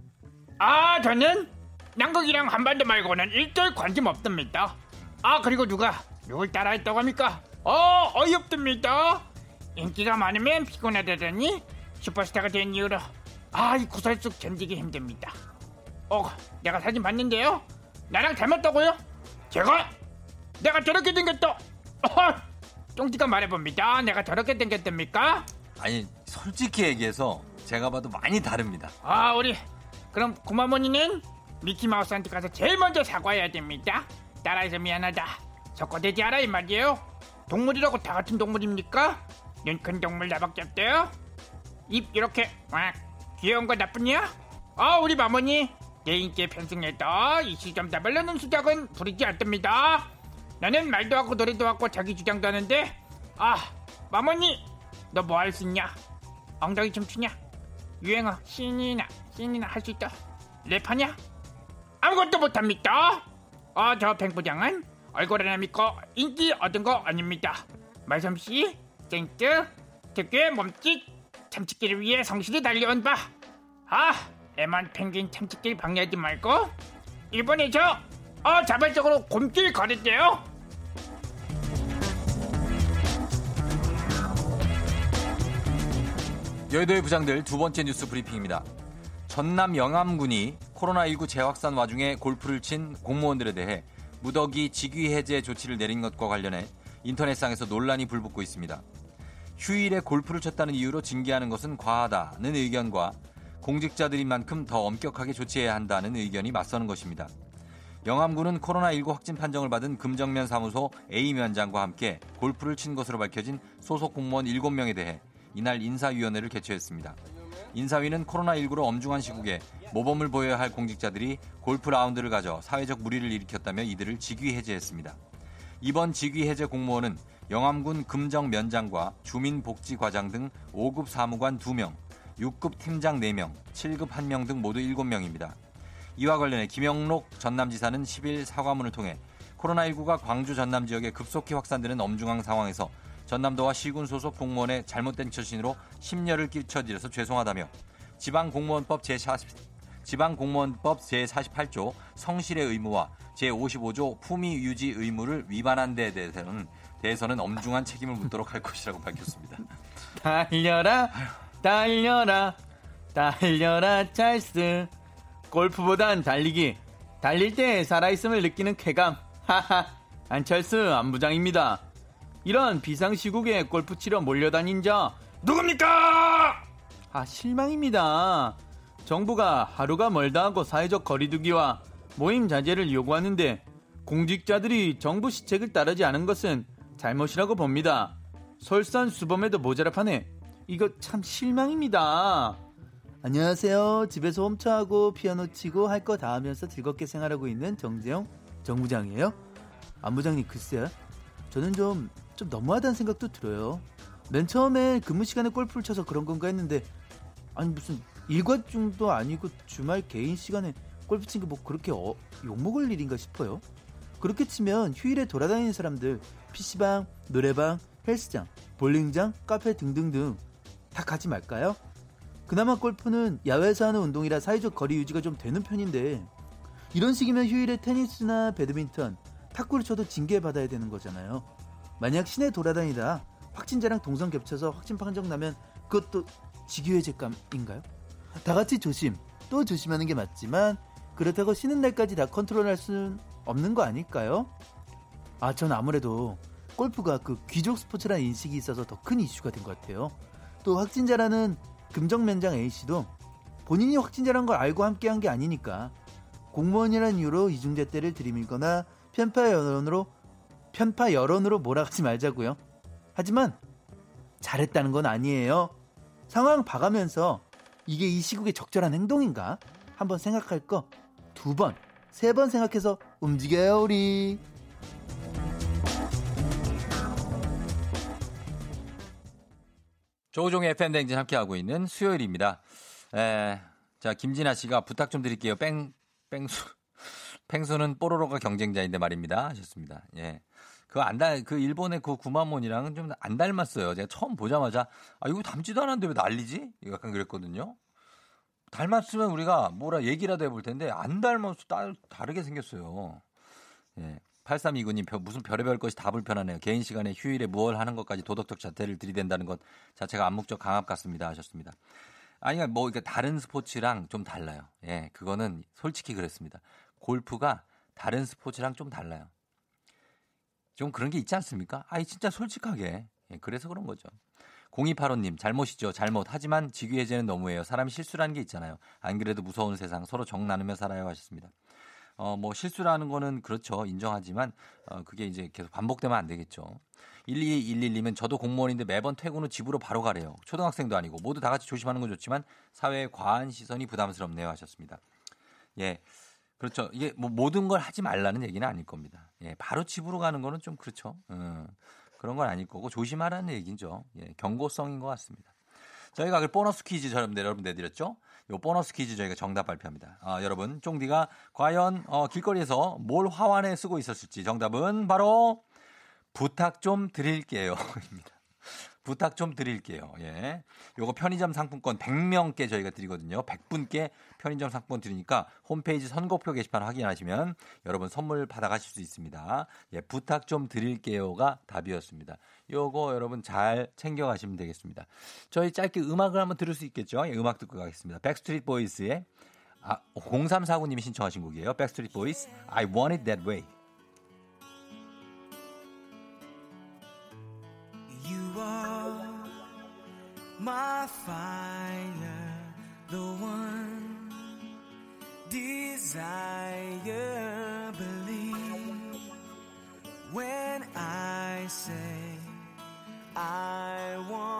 Speaker 6: 아 저는 남극이랑 한반도 말고는 일절 관심 없답니다 아 그리고 누가 누굴 따라했다고 합니까 어 어이없답니다 인기가 많으면 피곤하다더니 슈퍼스타가 된 이후로 아 이 구설숙 견디기 힘듭니다 어 내가 사진 봤는데요 나랑 닮았다고요? 제가? 내가 저렇게 생겼다 어, 쫑디가 말해봅니다 내가 저렇게 생겼답니까?
Speaker 1: 아니 솔직히 얘기해서 제가 봐도 많이 다릅니다.
Speaker 6: 아 우리 그럼 구마모니는 미키마우스한테 가서 제일 먼저 사과해야 됩니다 따라해서 미안하다 적고되지 않아 이 말이에요 동물이라고 다 같은 동물입니까? 눈 큰 동물 나밖에 없대요 입 이렇게 왁 귀여운 거 나쁘냐? 아 우리 마모니 내 인기에 편승해도 이 시점 답을 넣는 수작은 부리지 않답니다 나는 말도 하고 노래도 하고 자기 주장도 하는데 아 마모니 너 뭐 할 수 있냐? 엉덩이 춤추냐? 유행어 신이나 신이나 할 수 있다. 랩하냐? 아무것도 못합니다. 어저 뱅부장은 얼굴 하나 믿고 인기 얻은 거 아닙니다. 말솜씨 땡뜨 특유의 몸짓 참치기를 위해 성실히 달려온 바아 애만 펭귄 참치길 방해하지 말고 저 어, 자발적으로 곰길 걸을게요
Speaker 1: 여의도의 부장들 두 번째 뉴스 브리핑입니다. 전남 영암군이 코로나19 재확산 와중에 골프를 친 공무원들에 대해 무더기 직위 해제 조치를 내린 것과 관련해 인터넷상에서 논란이 불붙고 있습니다. 휴일에 골프를 쳤다는 이유로 징계하는 것은 과하다는 의견과 공직자들인 만큼 더 엄격하게 조치해야 한다는 의견이 맞서는 것입니다. 영암군은 코로나19 확진 판정을 받은 금정면 사무소 A 면장과 함께 골프를 친 것으로 밝혀진 소속 공무원 7명에 대해 이날 인사위원회를 개최했습니다. 인사위는 코로나19로 엄중한 시국에 모범을 보여야 할 공직자들이 골프 라운드를 가져 사회적 무리를 일으켰다며 이들을 직위 해제했습니다. 이번 직위 해제 공무원은 영암군 금정 면장과 주민복지과장 등 5급 사무관 2명, 6급 팀장 4명, 7급 1명 등 모두 7명입니다. 이와 관련해 김영록 전남지사는 10일 사과문을 통해 코로나19가 광주 전남 지역에 급속히 확산되는 엄중한 상황에서 전남도와 시군 소속 공무원의 잘못된 처신으로 심려를 끼쳐드려서 죄송하다며 지방공무원법 제40 지방공무원법 제48조 성실의 의무와 제55조 품위 유지 의무를 위반한 데 대해서는 대해서는 엄중한 책임을 묻도록 할 것이라고 밝혔습니다.
Speaker 7: 달려라 달려라 달려라 찰스. 골프보단 달리기. 달릴 때 살아있음을 느끼는 쾌감. 하하. 안철수 안부장입니다 이런 비상시국에 골프 치러 몰려다닌 자 누굽니까 아 실망입니다 정부가 하루가 멀다 하고 사회적 거리두기와 모임 자제를 요구하는데 공직자들이 정부 시책을 따르지 않은 것은 잘못이라고 봅니다 솔선수범에도 모자라하네 이거 참 실망입니다. 안녕하세요. 집에서 홈차하고 피아노 치고 할 거 다 하면서 즐겁게 생활하고 있는 정재영 정부장이에요. 안부장님 글쎄요. 저는 좀, 좀 너무하다는 생각도 들어요. 맨 처음에 근무 시간에 골프를 쳐서 그런 건가 했는데 아니 무슨 일과 중도 아니고 주말 개인 시간에 골프 친 게 뭐 그렇게 어, 욕먹을 일인가 싶어요. 그렇게 치면 휴일에 돌아다니는 사람들 PC방, 노래방, 헬스장, 볼링장, 카페 등등등 다 가지 말까요? 그나마 골프는 야외에서 하는 운동이라 사회적 거리 유지가 좀 되는 편인데 이런 식이면 휴일에 테니스나 배드민턴, 탁구를 쳐도 징계받아야 되는 거잖아요. 만약 시내 돌아다니다 확진자랑 동선 겹쳐서 확진 판정 나면 그것도 직유해제감인가요? 다 같이 조심, 또 조심하는 게 맞지만 그렇다고 쉬는 날까지 다 컨트롤할 수는 없는 거 아닐까요? 아, 전 아무래도 골프가 그 귀족 스포츠라는 인식이 있어서 더 큰 이슈가 된 것 같아요. 또 확진자라는 금정면장 A씨도 본인이 확진자란 걸 알고 함께한 게 아니니까 공무원이라는 이유로 이중대 때를 들이밀거나 편파 여론으로 편파 여론으로 몰아가지 말자고요. 하지만 잘했다는 건 아니에요. 상황 봐가면서 이게 이 시국에 적절한 행동인가 한번 생각할 거 두 번, 세 번 생각해서 움직여요 우리.
Speaker 1: 조종의 FM 댕진 함께하고 있는 수요일입니다. 에, 자, 김진아 씨가 부탁 좀 드릴게요. 뺑, 뺑수. 팽수는 뽀로로가 경쟁자인데 말입니다. 하셨습니다. 예. 그안 달, 그 일본의 그 구마몬이랑은 좀 안 닮았어요. 제가 처음 보자마자, 아, 이거 닮지도 않았는데 왜 난리지? 약간 그랬거든요. 닮았으면 우리가 뭐라 얘기라도 해볼 텐데, 안 닮아서 따, 다르게 생겼어요. 예. 8329님, 무슨 별의별 것이 다 불편하네요. 개인 시간에 휴일에 무얼 하는 것까지 도덕적 자태를 들이댄다는 것 자체가 암묵적 강압 같습니다. 하셨습니다. 아니, 그러니까 뭐, 이렇게 다른 스포츠랑 좀 달라요. 예, 그거는 솔직히 그랬습니다. 골프가 다른 스포츠랑 좀 달라요. 좀 그런 게 있지 않습니까? 아이, 진짜 솔직하게. 예, 그래서 그런 거죠. 0285님, 잘못이죠. 잘못. 하지만 직위해제는 너무해요. 사람이 실수라는 게 있잖아요. 안 그래도 무서운 세상. 서로 정 나누며 살아요. 하셨습니다. 어, 뭐 실수라는 거는 그렇죠. 인정하지만 어, 그게 이제 계속 반복되면 안 되겠죠. 1211님은 저도 공무원인데 매번 퇴근 후 집으로 바로 가래요. 초등학생도 아니고 모두 다 같이 조심하는 건 좋지만 사회의 과한 시선이 부담스럽네요 하셨습니다. 예. 그렇죠. 이게 뭐 모든 걸 하지 말라는 얘기는 아닐 겁니다. 예. 바로 집으로 가는 거는 좀 그렇죠. 음, 그런 건 아닐 거고 조심하라는 얘기죠. 예. 경고성인 것 같습니다. 저희가 그 보너스 퀴즈 여러분 내드렸죠? 요 보너스 퀴즈 저희가 정답 발표합니다. 아, 여러분, 쫑디가 과연 어, 길거리에서 뭘 화환에 쓰고 있었을지 정답은 바로 부탁 좀 드릴게요. 입니다. 부탁 좀 드릴게요. 예. 요거 편의점 상품권 100명께 저희가 드리거든요. 100분께 편의점 상품권 드리니까 홈페이지 선곡표 게시판 확인하시면 여러분 선물 받아가실 수 있습니다. 예, 부탁 좀 드릴게요가 답이었습니다. 요거 여러분 잘 챙겨가시면 되겠습니다. 저희 짧게 음악을 한번 들을 수 있겠죠? 예, 음악 듣고 가겠습니다. Backstreet Boys의 아, 0349님이 신청하신 곡이에요. Backstreet Boys I Want It That Way. My fire, the one desire. Believe when I say I want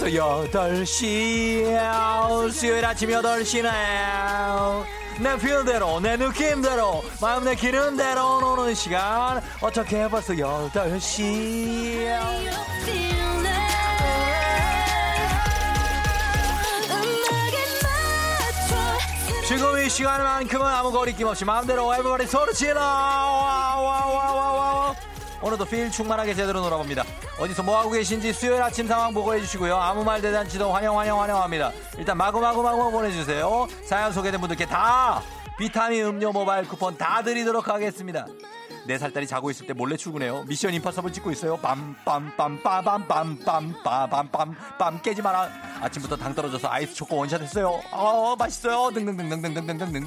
Speaker 3: 벌써
Speaker 1: 8시 수요일 아침 8시네 내 필대로 내 느낌대로 마음 내키는 대로 노는 시간. 어떻게 벌써 8시? 지금 이 시간만큼은 아무 거리낌 없이 마음대로 에브리바디 소리 질러. 와와와와와 오늘도 feel 충만하게 제대로 놀아봅니다. 어디서 뭐하고 계신지 수요일 아침 상황 보고해 주시고요. 아무 말 대잔치도 환영 환영 환영합니다. 일단 마구마구 마구 보내주세요. 사연 소개된 분들께 다 비타민 음료 모바일 쿠폰 다 드리도록 하겠습니다. 네 살딸이 자고 있을 때 몰래 출근해요. Mission Impossible 찍고 있어요. 빰빰빰 빠밤빰빰 빠밤빰 빰 깨지 마라. 아침부터 당 떨어져서 아이스 초코 원샷 했어요. 아 맛있어요. 등등등등등등등등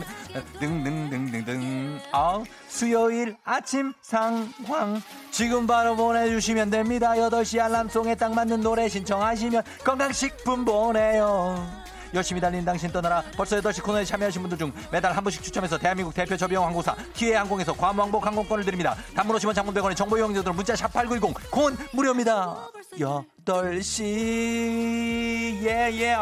Speaker 1: 등등등등등. 아 수요일 아침 상황 지금 바로 보내주시면 됩니다. 8시 알람송에 딱 맞는 노래 신청하시면 건강식품 보내요. 열심히 달리는 당신 떠나라. 벌써 8시 코너에 참여하신 분들 중 매달 한 분씩 추첨해서 대한민국 대표 저비용 항공사 티웨이 항공에서 괌왕복 항공권을 드립니다. 단문 오시면 장문 100원에 정보 이용료들은 문자 샵8910 콘 무료입니다. 8시. 예예.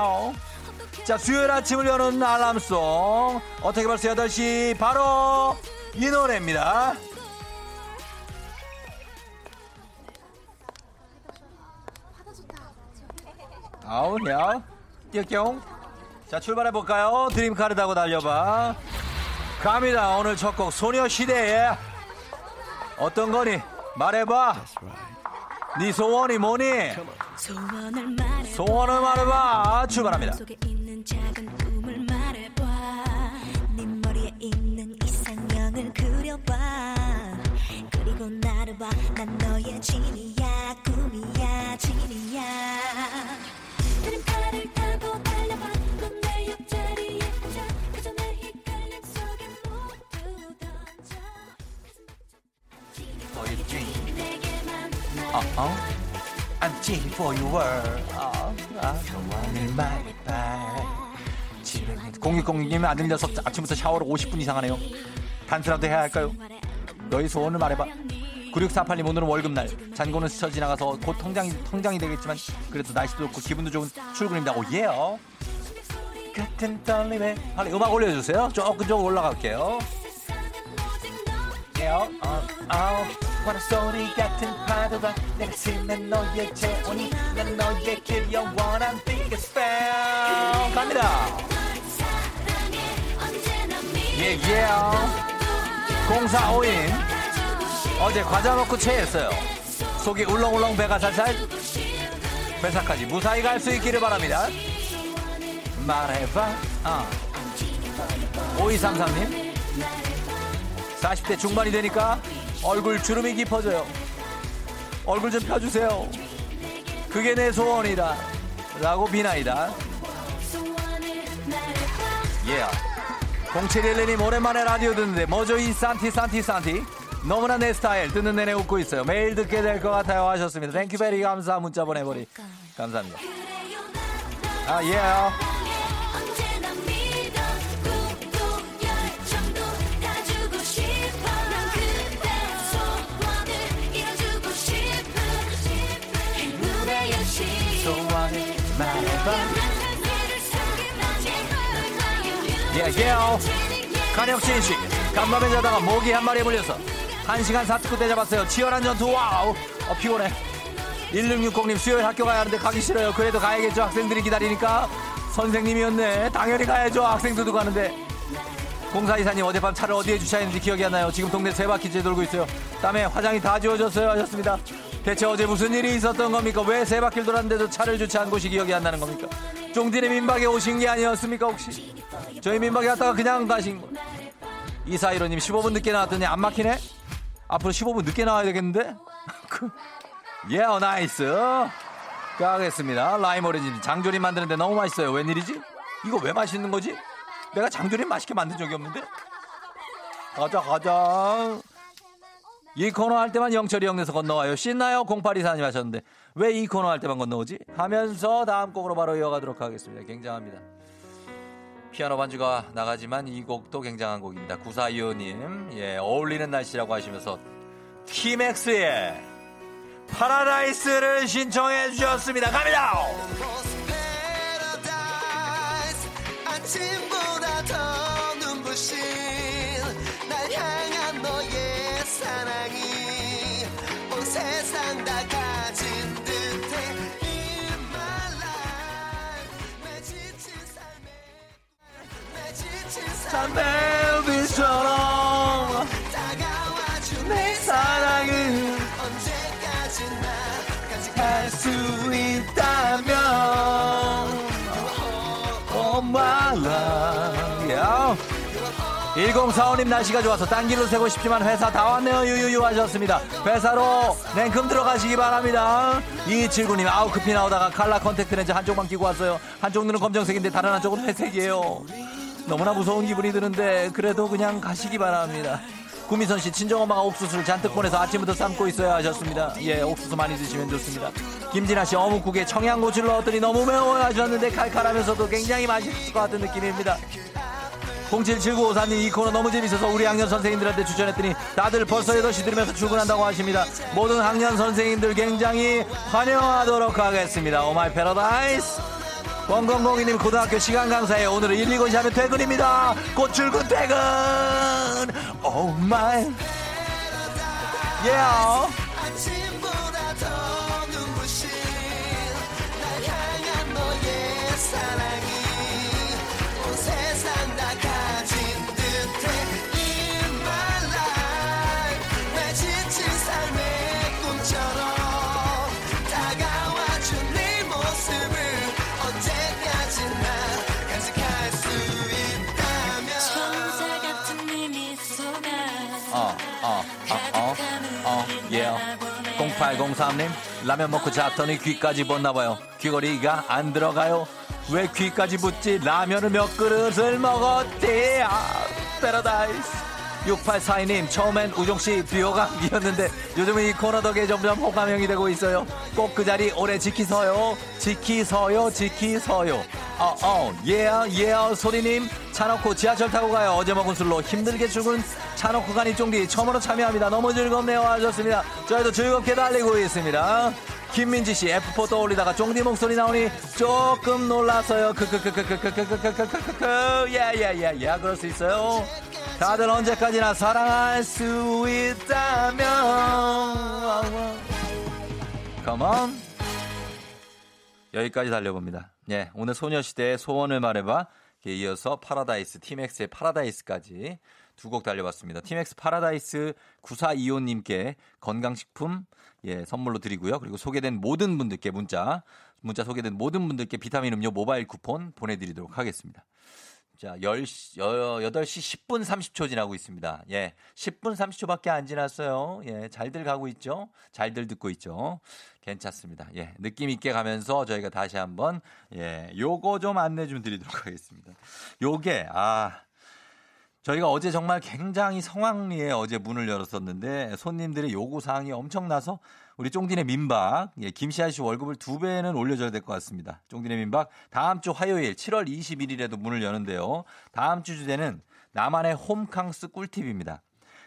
Speaker 1: 자 수요일 아침을 여는 알람송. 어떻게 벌써 8시? 바로 이 노래입니다. 아우냐 띠용 자 출발해 볼까요? 드림카를 타고 달려봐. 갑니다. 오늘 첫 곡 소녀시대에 어떤 거니? 말해봐. 네 소원이 뭐니?
Speaker 3: 소원을 말해봐.
Speaker 1: 출발합니다.
Speaker 3: 네 그려봐 그리고 나를 봐난 너의 진이
Speaker 1: I'm cheating for your world. 아, 아, 소원을 말해봐. 0606님 아들 녀석 아침부터 샤워를 50분 이상 하네요. 단수라도 해야 할까요? 너희 소원을 말해봐. 9648님 오늘은 월급날. 잔고는 스쳐 지나가서 곧 통장이, 통장이 되겠지만 그래도 날씨도 좋고 기분도 좋은 출근입니다. 오예요. 같은 떨림에 빨리 음악 올려주세요. 조금 조금 올라갈게요. 예요. 어, 어. 바람 소리 같은 파도가 내가 스면 너의 재원이 난 너의 길 영원한 biggest fan 갑니다. 예, 예. 0452님 어제 과자 먹고 체했어요. 속이 울렁울렁 배가 살살 회사까지 무사히 갈 수 있기를 바랍니다. 말해봐. 어. 5233님 40대 중반이 되니까 얼굴 주름이 깊어져요. 얼굴 좀 펴주세요. 그게 내 소원이다. 라고 비나이다. 예. Yeah. 0711님 오랜만에 라디오 듣는데 뭐죠 이 산티 산티 산티 너무나 내 스타일 듣는 내내 웃고 있어요 매일 듣게 될 것 같아요 하셨습니다 thank you very 감사 문자 보내버리 감사합니다 아 예. Yeah. 말해봐 예, 예. 간혁진 씨, 간밤에 자다가 모기 한 마리에 물려서 한 시간 사투구 때 잡았어요. 치열한 전투, 와우. 어, 피곤해. 1660님 수요일 학교 가야 하는데 가기 싫어요. 그래도 가야겠죠. 학생들이 기다리니까. 선생님이었네. 당연히 가야죠. 학생들도 가는데. 공사이사님 어젯밤 차를 어디에 주차했는지 기억이 안 나요. 지금 동네 세 바퀴째 돌고 있어요. 땀에 화장이 다 지워졌어요. 하셨습니다. 대체 어제 무슨 일이 있었던 겁니까? 왜 세 바퀴를 돌았는데도 차를 주차한 곳이 기억이 안 나는 겁니까? 쫑디네 민박에 오신 게 아니었습니까 혹시? 저희 민박에 갔다가 그냥 가신 거. 이사이로님 15분 늦게 나왔더니 안 막히네? 앞으로 15분 늦게 나와야 되겠는데? 예, yeah, nice. 가겠습니다. 라임 오렌지 장조림 만드는데 너무 맛있어요. 웬일이지? 이거 왜 맛있는 거지? 내가 장조림 맛있게 만든 적이 없는데? 가자, 가자. 이 코너 할 때만 영철이 형에서 건너와요. 신나요? 0824님 하셨는데 왜 이 코너 할 때만 건너오지? 하면서 다음 곡으로 바로 이어가도록 하겠습니다. 굉장합니다. 피아노 반주가 나가지만 이 곡도 굉장한 곡입니다. 9425님 예, 어울리는 날씨라고 하시면서 키맥스의 파라다이스를 신청해 주셨습니다. 갑니다!
Speaker 8: 아침보다 더
Speaker 1: 멜비처럼 내 사랑은
Speaker 8: 언제까지나
Speaker 1: 할수 있다면. Oh my love yeah. 1045님 날씨가 좋아서 딴 길로 새고 싶지만 회사 다 왔네요. 유유유 하셨습니다. 회사로 냉큼 들어가시기 바랍니다. 2279님 아우 급히 나오다가 칼라 컨택트 렌즈 한쪽만 끼고 왔어요. 한쪽 눈은 검정색인데 다른 한쪽은 회색이에요 너무나 무서운 기분이 드는데 그래도 그냥 가시기 바랍니다 구미선 씨 친정엄마가 옥수수를 잔뜩 보내서 아침부터 삶고 있어야 하셨습니다. 예, 옥수수 많이 드시면 좋습니다. 김진아 씨 어묵국에 청양고추를 넣었더니 너무 매워요 하셨는데 칼칼하면서도 굉장히 맛있을 것 같은 느낌입니다. 077954님 이 코너 너무 재밌어서 우리 학년 선생님들한테 추천했더니 다들 벌써 8시 들으면서 출근한다고 하십니다. 모든 학년 선생님들 굉장히 환영하도록 하겠습니다. Oh my paradise. 0002님 고등학교 시간 강사에 오늘은 1, 2고시 하면 퇴근입니다. 곧 출근 퇴근. 오 마이. 예.
Speaker 8: 아침
Speaker 1: 0803님, 라면 먹고 잤더니 귀까지 붙나봐요. 귀걸이가 안 들어가요. 왜 귀까지 붙지? 라면을 몇 그릇을 먹었지? 아, 패러다이스. 6842님, 처음엔 우종씨 비호감이었는데 요즘은 이 코너 덕에 점점 호감형이 되고 있어요. 꼭 그 자리 오래 지키서요. 지키서요, 지키서요. 어, 어, 예야, 예야, 소리님. 차 놓고 지하철 타고 가요. 어제 먹은 술로 힘들게 죽은 차 놓고 가니 쫑디 처음으로 참여합니다. 너무 즐겁네요. 하셨습니다. 저희도 즐겁게 달리고 있습니다. 김민지 씨 F4 떠올리다가 쫑디 목소리 나오니 조금 놀랐어요. 크크크크크크크크크크크크크 야야야야 그럴 수 있어요. 다들 언제까지나 사랑할 수 있다면 on 여기까지 달려봅니다. 예, 오늘 소녀시대의 소원을 말해봐 에 이어서 파라다이스 티맥스의 파라다이스까지 두 곡 달려봤습니다. 티맥스 파라다이스 9425님께 건강식품 예, 선물로 드리고요. 그리고 소개된 모든 분들께 문자, 문자 소개된 모든 분들께 비타민 음료 모바일 쿠폰 보내드리도록 하겠습니다. 자, 10시, 8시 10분 30초 지나고 있습니다. 예, 10분 30초밖에 안 지났어요. 예, 잘들 가고 있죠? 잘들 듣고 있죠? 괜찮습니다. 예, 느낌 있게 가면서 저희가 다시 한번, 예, 요거 좀 안내 좀 드리도록 하겠습니다. 요게, 아, 저희가 어제 정말 굉장히 성황리에 어제 문을 열었었는데 손님들의 요구 사항이 엄청나서 우리 쫑디네 민박 예, 김씨 아저씨 월급을 두 배는 올려줘야 될 것 같습니다. 쫑디네 민박 다음 주 화요일 7월 21일에도 문을 여는데요. 다음 주 주제는 나만의 홈캉스 꿀팁입니다.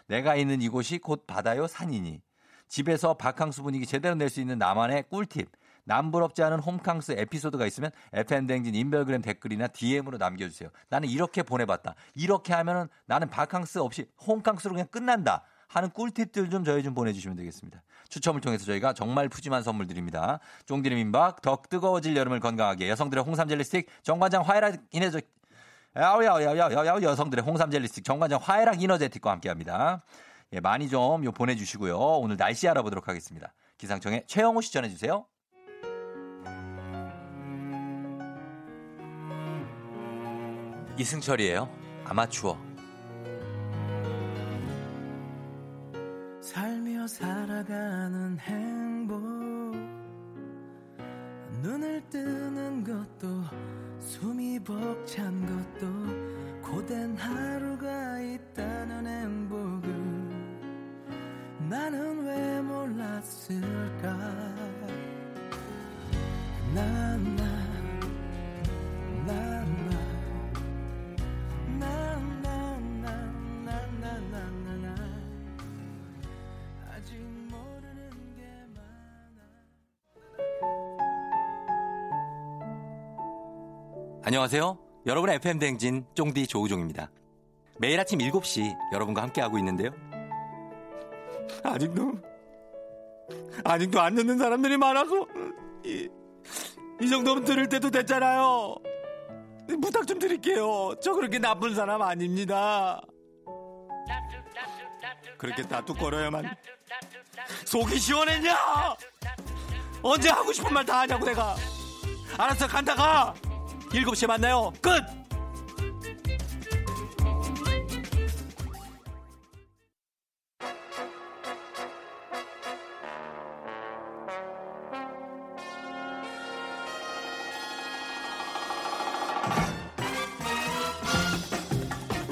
Speaker 1: 내가 있는 이곳이 곧 바다요 산이니 집에서 바캉스 분위기 제대로 낼 수 있는 나만의 꿀팁. 남부럽지 않은 홈캉스 에피소드가 있으면 FM댕진 인별그램 댓글이나 DM으로 남겨주세요. 나는 이렇게 보내봤다. 이렇게 하면은 나는 바캉스 없이 홈캉스로 그냥 끝난다. 하는 꿀팁들 좀 저희 좀 보내주시면 되겠습니다. 추첨을 통해서 저희가 정말 푸짐한 선물 드립니다. 쫑디리 민박, 덕 뜨거워질 여름을 건강하게 여성들의 홍삼 젤리 스틱, 정관장 화애락 이너제 야야야야야 여성들의 홍삼 젤리 스틱, 정관장 화애락 이너제틱과 함께합니다. 예, 많이 좀 요 보내주시고요. 오늘 날씨 알아보도록 하겠습니다. 기상청의 최영호 씨 전해주세요. 이승철이에요. 아마추어.
Speaker 8: 살며 살아가는 행복 눈을 뜨는 것도 숨이 벅찬 것도 고된 하루가 있다는 행복을 나는 왜 몰랐을까 난나 난
Speaker 1: 안녕하세요. 여러분의 FM 댕진 쫑디 조우종입니다. 매일 아침 7시 여러분과 함께하고 있는데요. 아직도 아직도 안 듣는 사람들이 많아서 이, 이 정도면 들을 때도 됐잖아요. 부탁 좀 드릴게요. 저 그렇게 나쁜 사람 아닙니다. 그렇게 다투거려야만 속이 시원했냐? 언제 하고 싶은 말 다 하냐고 내가. 알았어 간다 가. 7시에 만나요. 끝.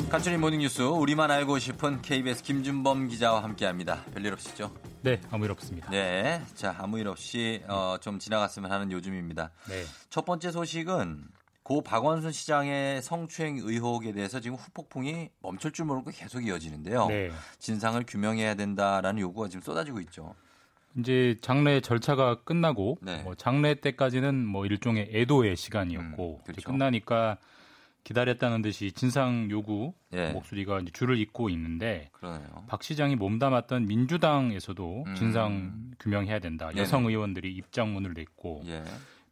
Speaker 1: 간추린 모닝뉴스 우리만 알고 싶은 KBS 김준범 기자와 함께합니다. 별일 없으시죠?
Speaker 9: 네, 아무 일 없습니다.
Speaker 1: 네, 자 아무 일 없이 어, 좀 지나갔으면 하는 요즘입니다.
Speaker 9: 네.
Speaker 1: 첫 번째 소식은 고 박원순 시장의 성추행 의혹에 대해서 지금 후폭풍이 멈출 줄 모르고 계속 이어지는데요.
Speaker 9: 네.
Speaker 1: 진상을 규명해야 된다라는 요구가 지금 쏟아지고 있죠.
Speaker 9: 이제 장례 절차가 끝나고
Speaker 1: 네.
Speaker 9: 뭐 장례 때까지는 뭐 일종의 애도의 시간이었고
Speaker 1: 음, 그렇죠.
Speaker 9: 끝나니까 기다렸다는 듯이 진상 요구
Speaker 1: 예.
Speaker 9: 목소리가 이제 줄을 잇고 있는데
Speaker 1: 그러네요.
Speaker 9: 박 시장이 몸담았던 민주당에서도
Speaker 1: 음.
Speaker 9: 진상 규명해야 된다. 여성 의원들이 입장문을 냈고
Speaker 1: 예.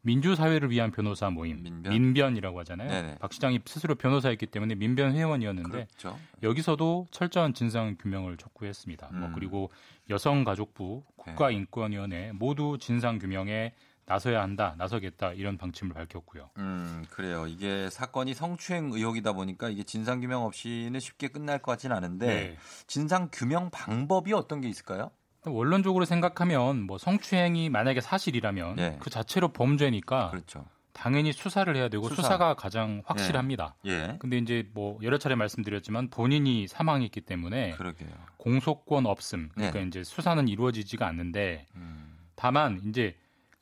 Speaker 9: 민주사회를 위한 변호사 모임
Speaker 1: 민변?
Speaker 9: 이라고 하잖아요.
Speaker 1: 네네.
Speaker 9: 박 시장이 스스로 변호사였기 때문에 민변 회원이었는데
Speaker 1: 그렇죠.
Speaker 9: 여기서도 철저한 진상 규명을 촉구했습니다. 뭐
Speaker 1: 음.
Speaker 9: 그리고 여성가족부, 국가인권위원회 모두 진상 규명에 나서야 한다, 나서겠다 이런 방침을 밝혔고요.
Speaker 1: 음, 그래요. 이게 사건이 성추행 의혹이다 보니까 이게 진상 규명 없이는 쉽게 끝날 것 같지는 않은데
Speaker 9: 네.
Speaker 1: 진상 규명 방법이 어떤 게 있을까요?
Speaker 9: 원론적으로 생각하면 뭐 성추행이 만약에 사실이라면
Speaker 1: 네.
Speaker 9: 그 자체로 범죄니까
Speaker 1: 그렇죠.
Speaker 9: 당연히 수사를 해야 되고
Speaker 1: 수사.
Speaker 9: 가 가장 확실합니다.
Speaker 1: 예.
Speaker 9: 근데 이제 뭐 여러 차례 말씀드렸지만 본인이 사망했기 때문에
Speaker 1: 그러게요.
Speaker 9: 공소권 없음. 그러니까
Speaker 1: 네.
Speaker 9: 이제 수사는 이루어지지가 않는데
Speaker 1: 음.
Speaker 9: 다만 이제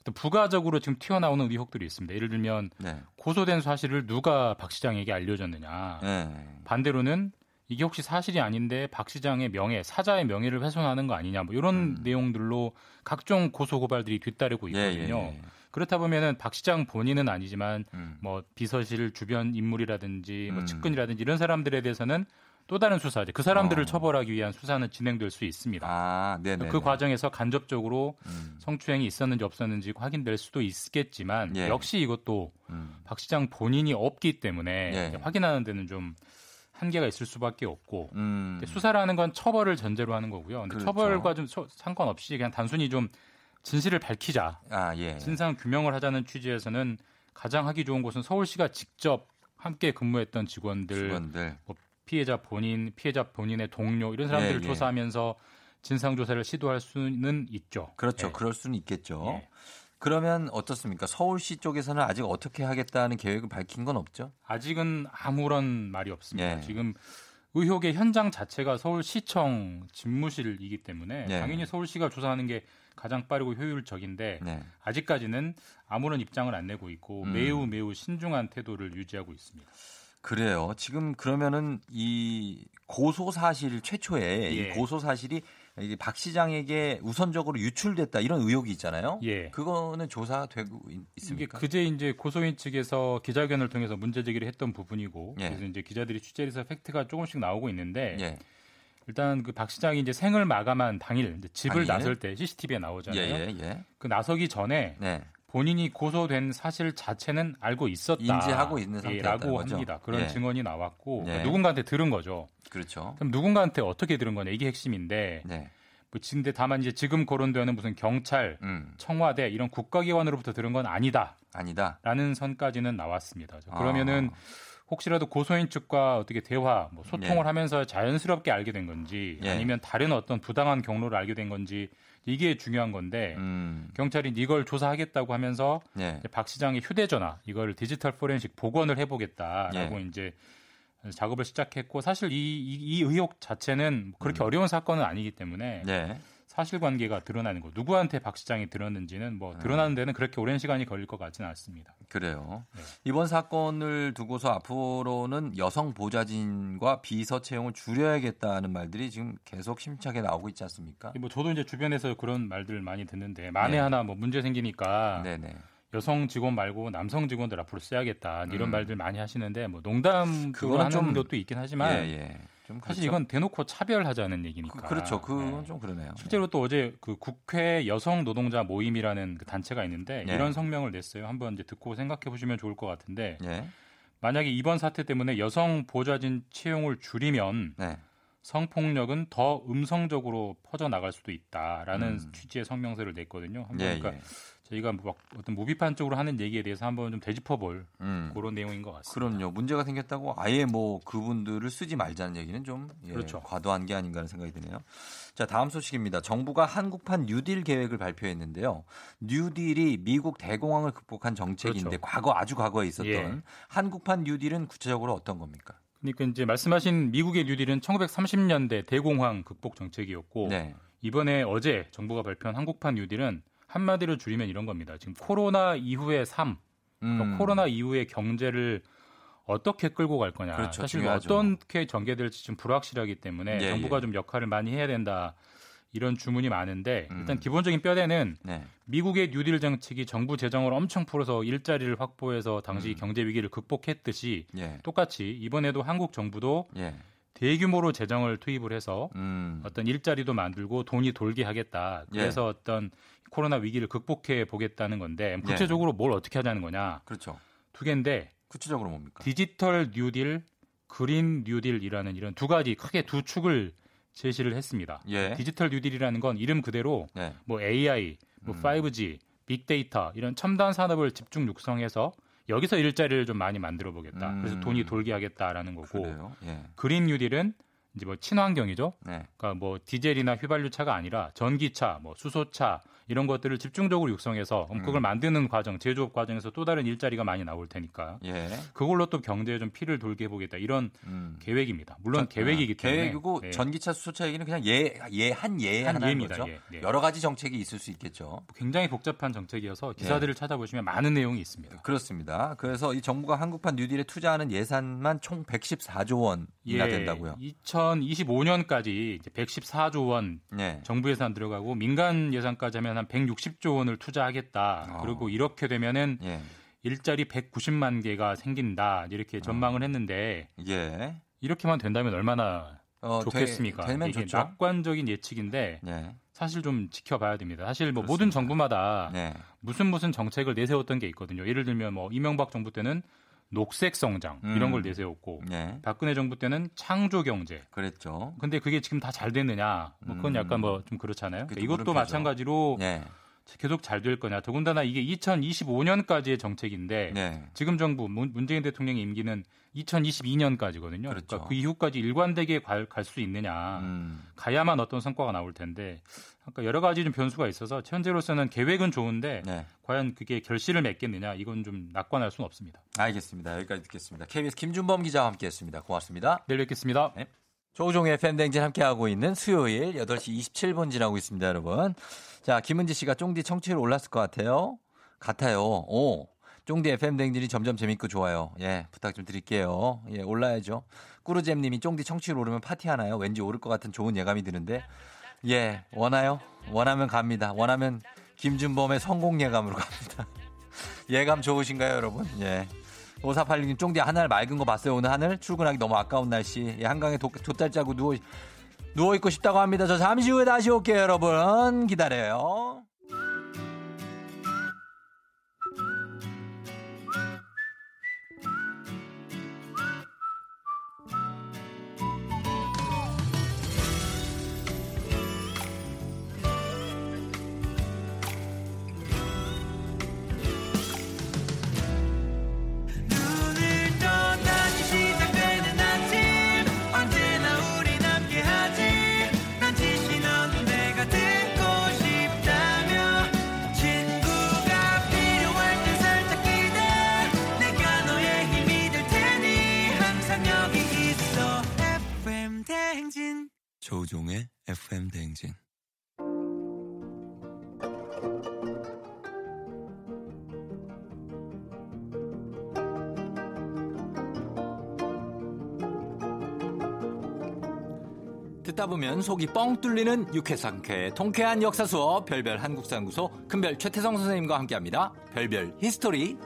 Speaker 9: 또 부가적으로 지금 튀어나오는 의혹들이 있습니다. 예를 들면
Speaker 1: 네.
Speaker 9: 고소된 사실을 누가 박 시장에게 알려줬느냐.
Speaker 1: 네.
Speaker 9: 반대로는 이게 혹시 사실이 아닌데 박 시장의 명예, 사자의 명예를 훼손하는 거 아니냐. 뭐 이런
Speaker 1: 음.
Speaker 9: 내용들로 각종 고소 고발들이 뒤따르고
Speaker 1: 예,
Speaker 9: 있거든요.
Speaker 1: 예, 예.
Speaker 9: 그렇다 보면은 박 시장 본인은 아니지만
Speaker 1: 음.
Speaker 9: 뭐 비서실 주변 인물이라든지 뭐
Speaker 1: 음.
Speaker 9: 측근이라든지 이런 사람들에 대해서는 또 다른 수사죠. 그 사람들을
Speaker 1: 어.
Speaker 9: 처벌하기 위한 수사는 진행될 수 있습니다.
Speaker 1: 아, 네네.
Speaker 9: 그 과정에서 간접적으로
Speaker 1: 음.
Speaker 9: 성추행이 있었는지 없었는지 확인될 수도 있겠지만
Speaker 1: 예.
Speaker 9: 역시 이것도
Speaker 1: 음.
Speaker 9: 박 시장 본인이 없기 때문에
Speaker 1: 예.
Speaker 9: 확인하는 데는 좀 한계가 있을 수밖에 없고
Speaker 1: 음.
Speaker 9: 수사라는 건 처벌을 전제로 하는 거고요. 근데
Speaker 1: 그렇죠.
Speaker 9: 처벌과 좀 소- 상관없이 그냥 단순히 좀 진실을 밝히자,
Speaker 1: 아, 예.
Speaker 9: 진상 규명을 하자는 취지에서는 가장 하기 좋은 곳은 서울시가 직접 함께 근무했던 직원들,
Speaker 1: 직원들.
Speaker 9: 뭐 피해자 본인, 피해자 본인의 동료 이런 사람들을
Speaker 1: 예, 예.
Speaker 9: 조사하면서 진상 조사를 시도할 수는 있죠.
Speaker 1: 그렇죠.
Speaker 9: 예.
Speaker 1: 그럴 수는 있겠죠.
Speaker 9: 예.
Speaker 1: 그러면 어떻습니까? 서울시 쪽에서는 아직 어떻게 하겠다는 계획을 밝힌 건 없죠?
Speaker 9: 아직은 아무런 말이 없습니다.
Speaker 1: 예.
Speaker 9: 지금 의혹의 현장 자체가 서울시청 집무실이기 때문에
Speaker 1: 예.
Speaker 9: 당연히 서울시가 조사하는 게 가장 빠르고 효율적인데
Speaker 1: 네.
Speaker 9: 아직까지는 아무런 입장을 안 내고 있고
Speaker 1: 음.
Speaker 9: 매우 매우 신중한 태도를 유지하고 있습니다.
Speaker 1: 그래요. 지금 그러면은 이 고소 사실 최초에
Speaker 9: 예.
Speaker 1: 이 고소 사실이 박 시장에게 우선적으로 유출됐다 이런 의혹이 있잖아요.
Speaker 9: 예.
Speaker 1: 그거는 조사되고 있-
Speaker 9: 이게
Speaker 1: 있습니까?
Speaker 9: 그제 이제 고소인 측에서 기자회견을 통해서 문제 제기를 했던 부분이고
Speaker 1: 예.
Speaker 9: 그래서 이제 기자들이 취재를 해서 팩트가 조금씩 나오고 있는데
Speaker 1: 예.
Speaker 9: 일단 그 박 시장이 이제 생을 마감한 당일 이제 집을
Speaker 1: 당일?
Speaker 9: 나설 때 CCTV에
Speaker 1: 예,
Speaker 9: 나오잖아요.
Speaker 1: 예, 예.
Speaker 9: 그 나서기 전에
Speaker 1: 네.
Speaker 9: 본인이 고소된 사실 자체는 알고 있었다.
Speaker 1: 인지하고 있는 상태였다는
Speaker 9: 라고
Speaker 1: 거죠?
Speaker 9: 합니다. 그런
Speaker 1: 예.
Speaker 9: 증언이 나왔고
Speaker 1: 예.
Speaker 9: 누군가한테 들은 거죠.
Speaker 1: 그렇죠.
Speaker 9: 그럼 누군가한테 어떻게 들은 거냐 이게 핵심인데
Speaker 1: 네.
Speaker 9: 뭐 근데 다만 이제 지금 거론되는 무슨 경찰,
Speaker 1: 음.
Speaker 9: 청와대 이런 국가기관으로부터 들은 건 아니다라는
Speaker 1: 아니다.
Speaker 9: 선까지는 나왔습니다. 그러면은
Speaker 1: 아.
Speaker 9: 혹시라도 고소인 측과 어떻게 대화, 뭐 소통을
Speaker 1: 예.
Speaker 9: 하면서 자연스럽게 알게 된 건지
Speaker 1: 예.
Speaker 9: 아니면 다른 어떤 부당한 경로를 알게 된 건지 이게 중요한 건데
Speaker 1: 음.
Speaker 9: 경찰이 이걸 조사하겠다고 하면서
Speaker 1: 네.
Speaker 9: 이제 박 시장의 휴대전화 이걸 디지털 포렌식 복원을 해보겠다라고
Speaker 1: 예.
Speaker 9: 이제 작업을 시작했고 사실 이, 이, 이 의혹 자체는 그렇게
Speaker 1: 음.
Speaker 9: 어려운 사건은 아니기 때문에
Speaker 1: 네.
Speaker 9: 사실관계가 드러나는 거 누구한테 박 시장이 들었는지는 뭐 드러나는 데는 그렇게 오랜 시간이 걸릴 것 같지는 않습니다.
Speaker 1: 그래요.
Speaker 9: 네.
Speaker 1: 이번 사건을 두고서 앞으로는 여성 보좌진과 비서 채용을 줄여야겠다는 말들이 지금 계속 심차게 나오고 있지 않습니까?
Speaker 9: 뭐 저도 이제 주변에서 그런 말들을 많이 듣는데 만에
Speaker 1: 네.
Speaker 9: 하나 뭐 문제 생기니까
Speaker 1: 네네.
Speaker 9: 여성 직원 말고 남성 직원들 앞으로 써야겠다 이런
Speaker 1: 음.
Speaker 9: 말들 많이 하시는데 뭐 농담으로
Speaker 1: 그거는
Speaker 9: 하는
Speaker 1: 좀-
Speaker 9: 것도 있긴 하지만
Speaker 1: 예, 예. 좀
Speaker 9: 사실
Speaker 1: 그렇죠.
Speaker 9: 이건 대놓고 차별하자는 얘기니까.
Speaker 1: 그, 그렇죠. 그건
Speaker 9: 네.
Speaker 1: 좀 그러네요.
Speaker 9: 실제로 또 어제 그 국회 여성 노동자 모임이라는 그 단체가 있는데
Speaker 1: 네.
Speaker 9: 이런 성명을 냈어요. 한번 이제 듣고 생각해 보시면 좋을 것 같은데
Speaker 1: 예.
Speaker 9: 만약에 이번 사태 때문에 여성 보좌진 채용을 줄이면
Speaker 1: 네.
Speaker 9: 성폭력은 더 음성적으로 퍼져 나갈 수도 있다라는
Speaker 1: 음.
Speaker 9: 취지의 성명서를 냈거든요. 한번
Speaker 1: 예,
Speaker 9: 그러니까 저희가 뭐막 어떤 무비판적으로 하는 얘기에 대해서 한번 좀 되짚어볼
Speaker 1: 음.
Speaker 9: 그런 내용인 것 같습니다.
Speaker 1: 그럼요. 문제가 생겼다고 아예 뭐 그분들을 쓰지 말자는 얘기는 좀 예,
Speaker 9: 그렇죠.
Speaker 1: 과도한 게 아닌가 하는 생각이 드네요. 자, 다음 소식입니다. 정부가 한국판 뉴딜 계획을 발표했는데요. 뉴딜이 미국 대공황을 극복한 정책인데
Speaker 9: 그렇죠.
Speaker 1: 과거 아주 과거에 있었던
Speaker 9: 예.
Speaker 1: 한국판 뉴딜은 구체적으로 어떤 겁니까?
Speaker 9: 그러니까 이제 말씀하신 미국의 뉴딜은 1930년대 대공황 극복 정책이었고
Speaker 1: 네.
Speaker 9: 이번에 어제 정부가 발표한 한국판 뉴딜은 한마디로 줄이면 이런 겁니다. 지금 코로나 이후의 삶, 그러니까
Speaker 1: 음.
Speaker 9: 코로나 이후의 경제를 어떻게 끌고 갈 거냐.
Speaker 1: 그렇죠.
Speaker 9: 사실
Speaker 1: 중요하죠.
Speaker 9: 어떻게 전개될지 좀 불확실하기 때문에
Speaker 1: 예,
Speaker 9: 정부가
Speaker 1: 예.
Speaker 9: 좀 역할을 많이 해야 된다. 이런 주문이 많은데
Speaker 1: 음.
Speaker 9: 일단 기본적인 뼈대는
Speaker 1: 네.
Speaker 9: 미국의 뉴딜 정책이 정부 재정을 엄청 풀어서 일자리를 확보해서 당시
Speaker 1: 음.
Speaker 9: 경제 위기를 극복했듯이
Speaker 1: 예.
Speaker 9: 똑같이 이번에도 한국 정부도
Speaker 1: 예.
Speaker 9: 대규모로 재정을 투입을 해서
Speaker 1: 음.
Speaker 9: 어떤 일자리도 만들고 돈이 돌게 하겠다. 그래서
Speaker 1: 예.
Speaker 9: 어떤 코로나 위기를 극복해 보겠다는 건데 구체적으로 뭘 어떻게 하자는 거냐?
Speaker 1: 그렇죠.
Speaker 9: 두 개인데
Speaker 1: 구체적으로 뭡니까?
Speaker 9: 디지털 뉴딜, 그린 뉴딜이라는 이런 두 가지 크게 두 축을 제시를 했습니다.
Speaker 1: 예.
Speaker 9: 디지털 뉴딜이라는 건 이름 그대로
Speaker 1: 네.
Speaker 9: 뭐 AI, 뭐
Speaker 1: 음.
Speaker 9: 5G, 빅데이터 이런 첨단 산업을 집중 육성해서 여기서 일자리를 좀 많이 만들어 보겠다.
Speaker 1: 음.
Speaker 9: 그래서 돈이 돌게 하겠다라는 거고.
Speaker 1: 예.
Speaker 9: 그린 뉴딜은 이제 뭐 친환경이죠.
Speaker 1: 네.
Speaker 9: 그러니까 뭐 디젤이나 휘발유 차가 아니라 전기차, 뭐 수소차 이런 것들을 집중적으로 육성해서 그걸 만드는 과정, 제조업 과정에서 또 다른 일자리가 많이 나올 테니까
Speaker 1: 예.
Speaker 9: 그걸로 또 경제에 좀 피를 돌게 해보겠다 이런 계획입니다. 물론 계획이기 때문에
Speaker 1: 음. 계획이고
Speaker 9: 네.
Speaker 1: 전기차 수소차 얘기는 그냥 예예한예
Speaker 9: 한
Speaker 1: 하나인
Speaker 9: 예입니다.
Speaker 1: 거죠.
Speaker 9: 예, 예.
Speaker 1: 여러 가지 정책이 있을 수 있겠죠.
Speaker 9: 굉장히 복잡한 정책이어서 기사들을 찾아보시면 많은 내용이 있습니다.
Speaker 1: 그렇습니다. 그래서 이 정부가 한국판 뉴딜에 투자하는 예산만 총 114조 원이나 된다고요.
Speaker 9: 2025년까지 이제 114조 원
Speaker 1: 네.
Speaker 9: 정부 예산 들어가고 민간 예산까지 하면 한 160조 원을 투자하겠다.
Speaker 1: 어.
Speaker 9: 그리고 이렇게 되면은
Speaker 1: 예.
Speaker 9: 일자리 190만 개가 생긴다. 이렇게 전망을 했는데
Speaker 1: 예.
Speaker 9: 이렇게만 된다면 얼마나
Speaker 1: 어,
Speaker 9: 좋겠습니까?
Speaker 1: 되, 면
Speaker 9: 이게
Speaker 1: 좋죠.
Speaker 9: 낙관적인 예측인데
Speaker 1: 네.
Speaker 9: 사실 좀 지켜봐야 됩니다. 사실 뭐 모든 정부마다
Speaker 1: 네.
Speaker 9: 무슨 무슨 정책을 내세웠던 게 있거든요. 예를 들면 뭐 이명박 정부 때는 녹색 성장 이런
Speaker 1: 음.
Speaker 9: 걸 내세웠고
Speaker 1: 네.
Speaker 9: 박근혜 정부 때는 창조 경제.
Speaker 1: 그랬죠.
Speaker 9: 근데 그게 지금 다 잘 됐느냐? 뭐 그건
Speaker 1: 음.
Speaker 9: 약간 뭐 좀 그렇잖아요. 그러니까 이것도
Speaker 1: 물음표죠.
Speaker 9: 마찬가지로
Speaker 1: 네.
Speaker 9: 계속 잘 될 거냐? 더군다나 이게 2025년까지의 정책인데
Speaker 1: 네.
Speaker 9: 지금 정부 문- 문재인 대통령의 임기는 2022년까지거든요.
Speaker 1: 그렇죠.
Speaker 9: 그러니까 그 이후까지 일관되게 갈 수 있느냐?
Speaker 1: 음.
Speaker 9: 가야만 어떤 성과가 나올 텐데 그러니까 여러 가지 좀 변수가 있어서 현재로서는 계획은 좋은데
Speaker 1: 네.
Speaker 9: 과연 그게 결실을 맺겠느냐? 이건 좀 낙관할 수는 없습니다.
Speaker 1: 알겠습니다. 여기까지 듣겠습니다. KBS 김준범 기자와 함께했습니다. 고맙습니다.
Speaker 9: 내일 뵙겠습니다.
Speaker 1: 네. 조우종의 팬댕진 함께하고 있는 수요일 8시 27분 지나고 있습니다, 여러분. 자, 김은지 씨가 쫑디 청취율 올랐을 것 같아요. 같아요. 오. 쫑디 FM댕진이 점점 재밌고 좋아요. 예, 부탁 좀 드릴게요. 예, 올라야죠. 꾸르잼 님이 쫑디 청취율 오르면 파티 하나요? 왠지 오를 것 같은 좋은 예감이 드는데. 예, 원하요? 원하면 갑니다. 원하면 김준범의 성공 예감으로 갑니다. 예감 좋으신가요, 여러분? 예. 5486님, 쫑디 하늘 맑은 거 봤어요, 오늘 하늘? 출근하기 너무 아까운 날씨. 예, 한강에 도, 돗달 짜고 누워, 누워있고 싶다고 합니다. 저 잠시 후에 다시 올게요, 여러분. 기다려요.
Speaker 8: 대행진
Speaker 10: 조우종의 FM 대행진.
Speaker 1: 듣다 보면 속이 뻥 뚫리는 유쾌상쾌 통쾌한 역사 수업 별별 한국사연구소 큰별 최태성 선생님과 함께합니다. 별별 히스토리.